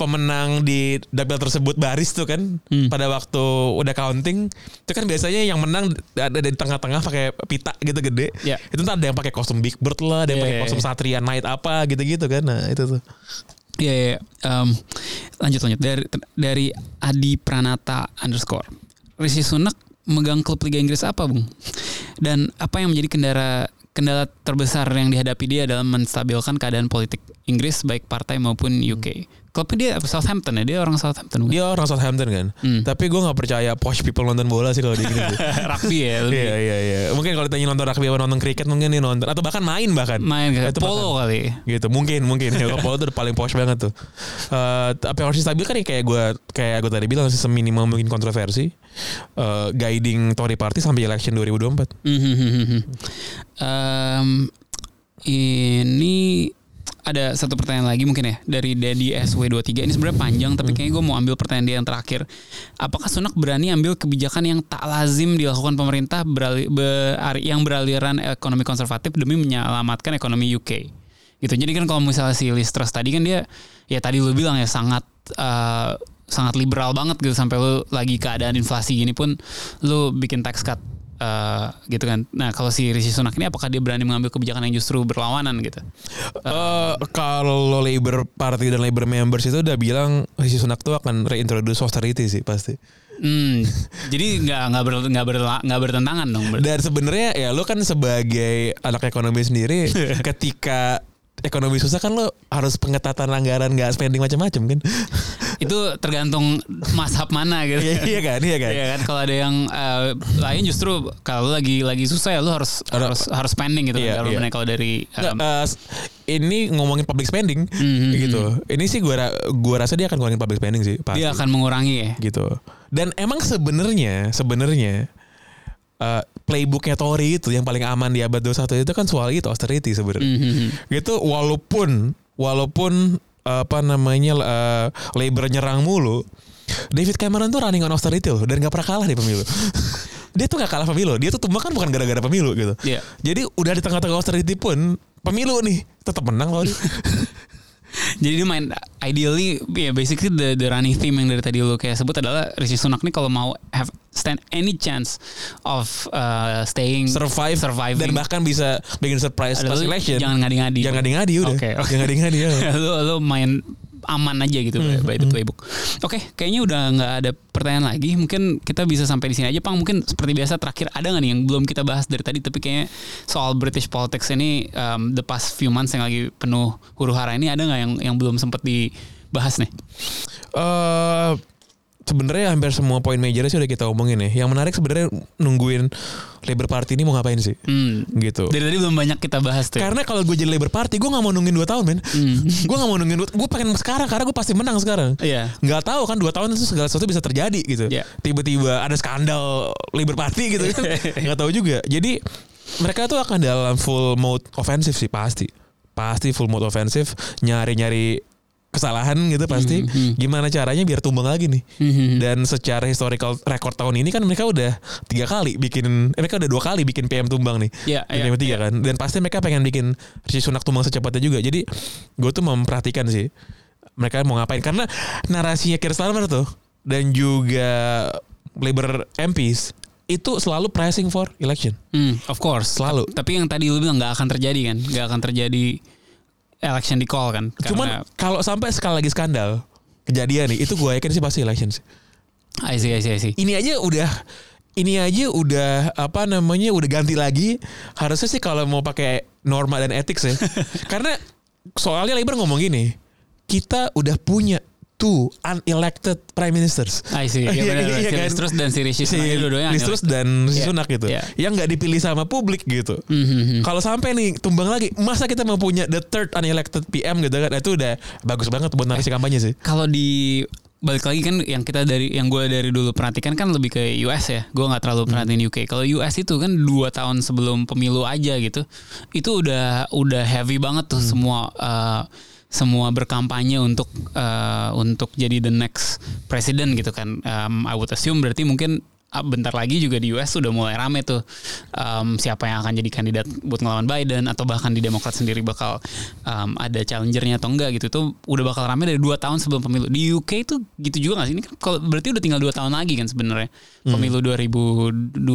Pemenang di dapil tersebut baris tuh kan Hmm. pada waktu udah counting itu kan biasanya yang menang ada di tengah-tengah pakai pita gitu gede Iya. itu ntar ada yang pakai kostum big bird lah ada yang Iya, pakai iya, kostum iya. satria night apa gitu-gitu kan nah itu tuh Iya, iya. Em, lanjut lanjut dari dari Adi Pranata underscore. Rishi Sunak megang klub Liga Inggris apa, Bung? Dan apa yang menjadi kendala kendala terbesar yang dihadapi dia dalam menstabilkan keadaan politik Inggris baik partai maupun UK? Klubnya dia Southampton ya dia orang Southampton bukan? Dia orang Southampton kan. Hmm. Tapi gue nggak percaya posh people nonton bola sih kalau di gini. rugby ya. Iya iya iya. Mungkin kalau ditanya nonton rugby apa nonton kriket mungkin dia nonton atau bahkan main bahkan. main ke Itu polo kali gitu mungkin mungkin ya polo tuh paling posh banget tuh Eh tapi yang harus stabil kan ya kayak gue kayak gue tadi bilang sih seminimal mungkin kontroversi Eh, guiding Tory Party sampai election 2024 Mhm. Em, ini ada satu pertanyaan lagi mungkin ya dari Dedi SW23 ini sebenarnya panjang tapi kayaknya gue mau ambil pertanyaan dia yang terakhir. Apakah Sunak berani ambil kebijakan yang tak lazim dilakukan pemerintah berali, ber- yang beraliran ekonomi konservatif demi menyelamatkan ekonomi UK gitu. Jadi kan kalau misalnya si Liz Truss tadi kan dia ya tadi lu bilang ya sangat eh, sangat liberal banget gitu. Sampai lu lagi keadaan inflasi gini pun lu bikin tax cut eh, gitu kan. Nah kalau si Rishi Sunak ini apakah dia berani mengambil kebijakan yang justru berlawanan gitu? Eh, kalau Labour Party dan Labour members itu udah bilang Rishi Sunak tuh akan reintroduce austerity sih pasti. Hmm, jadi nggak nggak ber, nggak nggak bertentangan dong. ber- Dan sebenarnya ya lo kan sebagai anak ekonomi sendiri ketika ekonomi susah kan lo harus pengetatan anggaran nggak spending macam-macam kan. itu tergantung mazhab mana gitu. Iya iya kan, iya kan. Iya kan kalau ada yang eh, lain justru kalau lagi lagi susah ya lu harus harus harus spending gitu Iya, kan government iya. kalau dari Nggak, em, eh, ini ngomongin public spending Mhm. gitu. Ini sih gua gua rasa dia akan ngomongin public spending sih pasti. dia akan mengurangi ya. gitu. Dan emang sebenarnya sebenarnya eh, playbooknya Tory itu yang paling aman di abad 21 itu kan soal itu austerity sebenarnya. Mhm. Gitu walaupun walaupun apa namanya eh, labor nyerang mulu, David Cameron tuh running on austerity loh dan gak pernah kalah di pemilu. dia tuh gak kalah pemilu, dia tuh tumbang kan bukan gara-gara pemilu gitu. Iya. Jadi udah di tengah-tengah austerity pun pemilu nih tetap menang loh. Jadi dia main ideally ya basically the, the running theme yang dari tadi lu kayak sebut adalah Rishi Sunak nih kalau mau have stand any chance of uh, staying Survive surviving dan bahkan bisa bikin surprise pas election. jangan ngadi-ngadi. Jangan ngadi-ngadi udah. Oke, oke. Jangan ngadi-ngadi ya. lu lu main aman aja gitu Hmm, by the playbook. Oke, kayaknya udah nggak ada pertanyaan lagi. Mungkin kita bisa sampai di sini aja, Pang. Mungkin seperti biasa terakhir ada nggak nih yang belum kita bahas dari tadi? Tapi kayaknya soal British politics ini um, the past few months yang lagi penuh huru hara ini ada nggak yang yang belum sempat dibahas nih? eh sebenarnya hampir semua poin major sih udah kita omongin ya. Yang menarik sebenarnya nungguin Labour Party ini mau ngapain sih? Hmm. Gitu. Dari tadi belum banyak kita bahas tuh. Karena kalau gue jadi Labour Party, gue nggak mau nungguin 2 tahun, men. Hmm. gue nggak mau nungguin, gue pengen sekarang karena gue pasti menang sekarang. Iya. Nggak tahu kan dua tahun itu segala sesuatu bisa terjadi gitu. Iya. Tiba-tiba ada skandal Labour Party gitu kan. Nggak tahu juga. Jadi mereka tuh akan dalam full mode offensive sih pasti. Pasti full mode offensive, nyari-nyari kesalahan gitu pasti. Hmm, hmm. Gimana caranya biar tumbang lagi nih? Hmm. Dan secara historical record tahun ini kan mereka udah tiga kali bikin, eh, mereka udah dua kali bikin PM tumbang nih. Iya, Yang iya, ketiga iya. kan. Dan pasti mereka pengen bikin Rishi Sunak tumbang secepatnya juga. Jadi gue tuh memperhatikan sih mereka mau ngapain karena narasinya Keir Starmer tuh dan juga Labour MPs itu selalu pressing for election. Hmm, of course. Selalu. Tapi yang tadi lu bilang nggak akan terjadi kan? Nggak akan terjadi election di call kan? Cuman kalau sampai sekali lagi skandal kejadian nih, itu gue yakin sih pasti election sih. I see, I see, I see. Ini aja udah ini aja udah apa namanya udah ganti lagi. Harusnya sih kalau mau pakai norma dan etik ya. Karena soalnya Labour ngomong gini, kita udah punya two unelected prime ministers. I see. Ya, Iya, benar, iya, benar. iya Si kan? Liz Truss dan si Rishi si Sunak ini dua-duanya aneh. Truss dan Rishi Iya, Sunak gitu. iya. Yang nggak dipilih sama publik gitu. Hmm, hmm, hmm. Kalau sampai nih tumbang lagi, masa kita mau punya the third unelected PM gitu kan? Itu udah bagus banget buat narasi kampanye sih. Kalau di balik lagi kan yang kita dari yang gue dari dulu perhatikan kan lebih ke US ya gue nggak terlalu perhatiin UK kalau US itu kan dua tahun sebelum pemilu aja gitu itu udah udah heavy banget tuh semua uh, semua berkampanye untuk uh, untuk jadi the next president gitu kan. Um, I would assume berarti mungkin bentar lagi juga di US sudah mulai rame tuh. Um, siapa yang akan jadi kandidat buat ngelawan Biden atau bahkan di Demokrat sendiri bakal um, ada challengernya atau enggak gitu. Tuh udah bakal rame dari dua tahun sebelum pemilu. Di UK tuh gitu juga gak sih? Ini kan kalau berarti udah tinggal dua tahun lagi kan sebenarnya. Pemilu 2025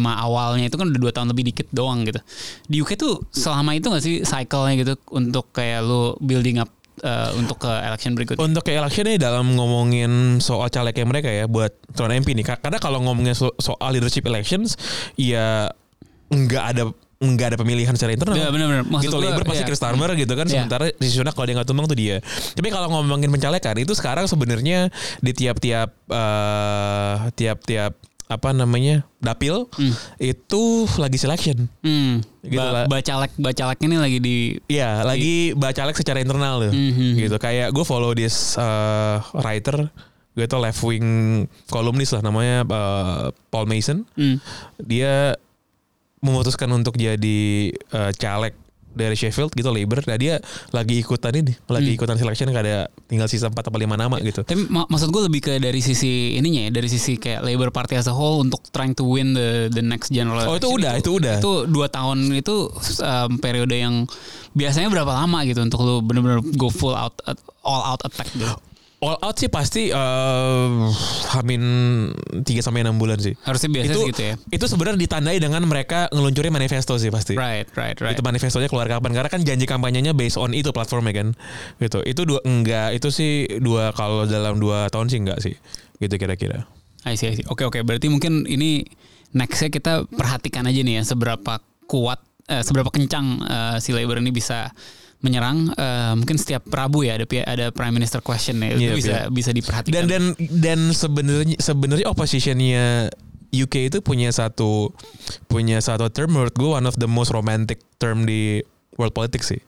awalnya itu kan udah dua tahun lebih dikit doang gitu. Di UK tuh selama itu gak sih cycle-nya gitu untuk kayak lu building up uh, untuk ke election berikutnya Untuk ke election nih dalam ngomongin soal calegnya mereka ya buat calon MP nih. Karena kalau ngomongin so- soal leadership elections ya nggak ada nggak ada pemilihan secara internal. Iya, benar-benar. Maksud gitu Labor pasti iya. Chris Starmer gitu kan. Iya. Sementara Rishi Sunak kalau dia nggak tumbang tuh dia. Tapi kalau ngomongin pencalekan itu sekarang sebenarnya di tiap-tiap eh, tiap-tiap apa namanya dapil Hmm. itu lagi selection. Hmm. Gitu Ba- bacalek bacalek ini lagi di Iya, lagi bacalek secara internal tuh. Mhm. Gitu. Kayak gue follow this uh, writer, gue tuh left wing columnist lah namanya uh, Paul Mason. Hmm. Dia memutuskan untuk jadi uh, caleg dari Sheffield gitu Labor. Nah dia lagi ikutan ini, lagi Hmm. ikutan selection ada tinggal sisa 4 atau 5 nama gitu. Tapi mak- maksud gue lebih ke dari sisi ininya ya, dari sisi kayak Labour Party as a whole untuk trying to win the the next general. Oh, itu election udah, itu udah. Itu dua tahun itu um, periode yang biasanya berapa lama gitu untuk lu bener-bener go full out all out attack gitu. All out sih pasti uh, hamin 3 sampai 6 bulan sih. Harusnya biasa itu gitu ya. itu sebenarnya ditandai dengan mereka ngeluncurin manifesto sih pasti. Right, right, right. Itu manifestonya keluar kapan? Karena kan janji kampanyenya based on itu platformnya kan. Gitu. Itu dua enggak itu sih dua kalau dalam dua tahun sih enggak sih. Gitu kira-kira. I see, I see. Oke, oke. Berarti mungkin ini nextnya kita perhatikan aja nih ya seberapa kuat, eh, seberapa kencang eh, si Labour ini bisa menyerang. Eh, mungkin setiap Rabu ya ada ada Prime Minister question ya itu Iya, bisa iya. bisa Dan diperhatikan. dan dan sebenarnya sebenarnya oppositionnya UK itu punya satu punya satu term menurut gue one of the most romantic term di world politics sih.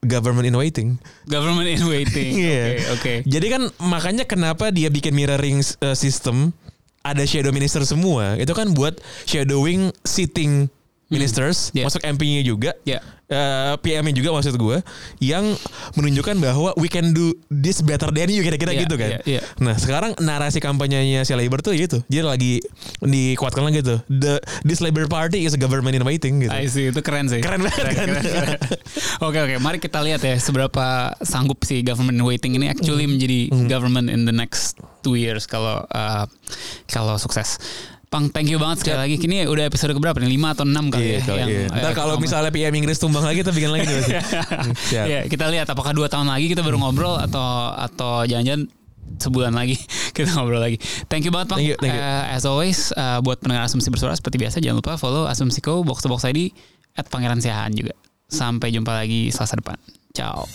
Government in waiting. Government in waiting. Oke, Iya. oke. Jadi kan makanya kenapa dia bikin mirroring uh, system ada shadow minister semua. Itu kan buat shadowing sitting ministers, yeah. masuk MP-nya juga. Ya. Eh, PM-nya juga maksud gue yang menunjukkan bahwa we can do this better than you kira-kira Iya, gitu kan. iya, iya. Nah, sekarang narasi kampanyenya si Labour tuh gitu. Dia lagi dikuatkan lagi tuh. The this Labour Party is a government in waiting gitu. I see, itu keren sih. Keren banget kan? keren. Oke oke, mari kita lihat ya seberapa sanggup si government in waiting ini actually menjadi government in the next two years kalau uh, kalau sukses. Pang, thank you banget sekali lagi. Kini udah episode keberapa nih? 5 atau 6 kali Iya, ya? kalau yang, iya. eh, Ntar kalau ngomong. misalnya PM Inggris tumbang lagi kita bikin lagi tuh. Hmm, Siap. Ya, kita lihat apakah dua tahun lagi kita baru ngobrol atau atau jangan-jangan sebulan lagi kita ngobrol lagi. Thank you banget Bang. Thank you, thank you. Eh, as always eh, buat pendengar asumsi bersuara seperti biasa jangan lupa follow Asumsiko box to box ID at Pangeran Siahaan juga. Sampai jumpa lagi Selasa depan. Ciao.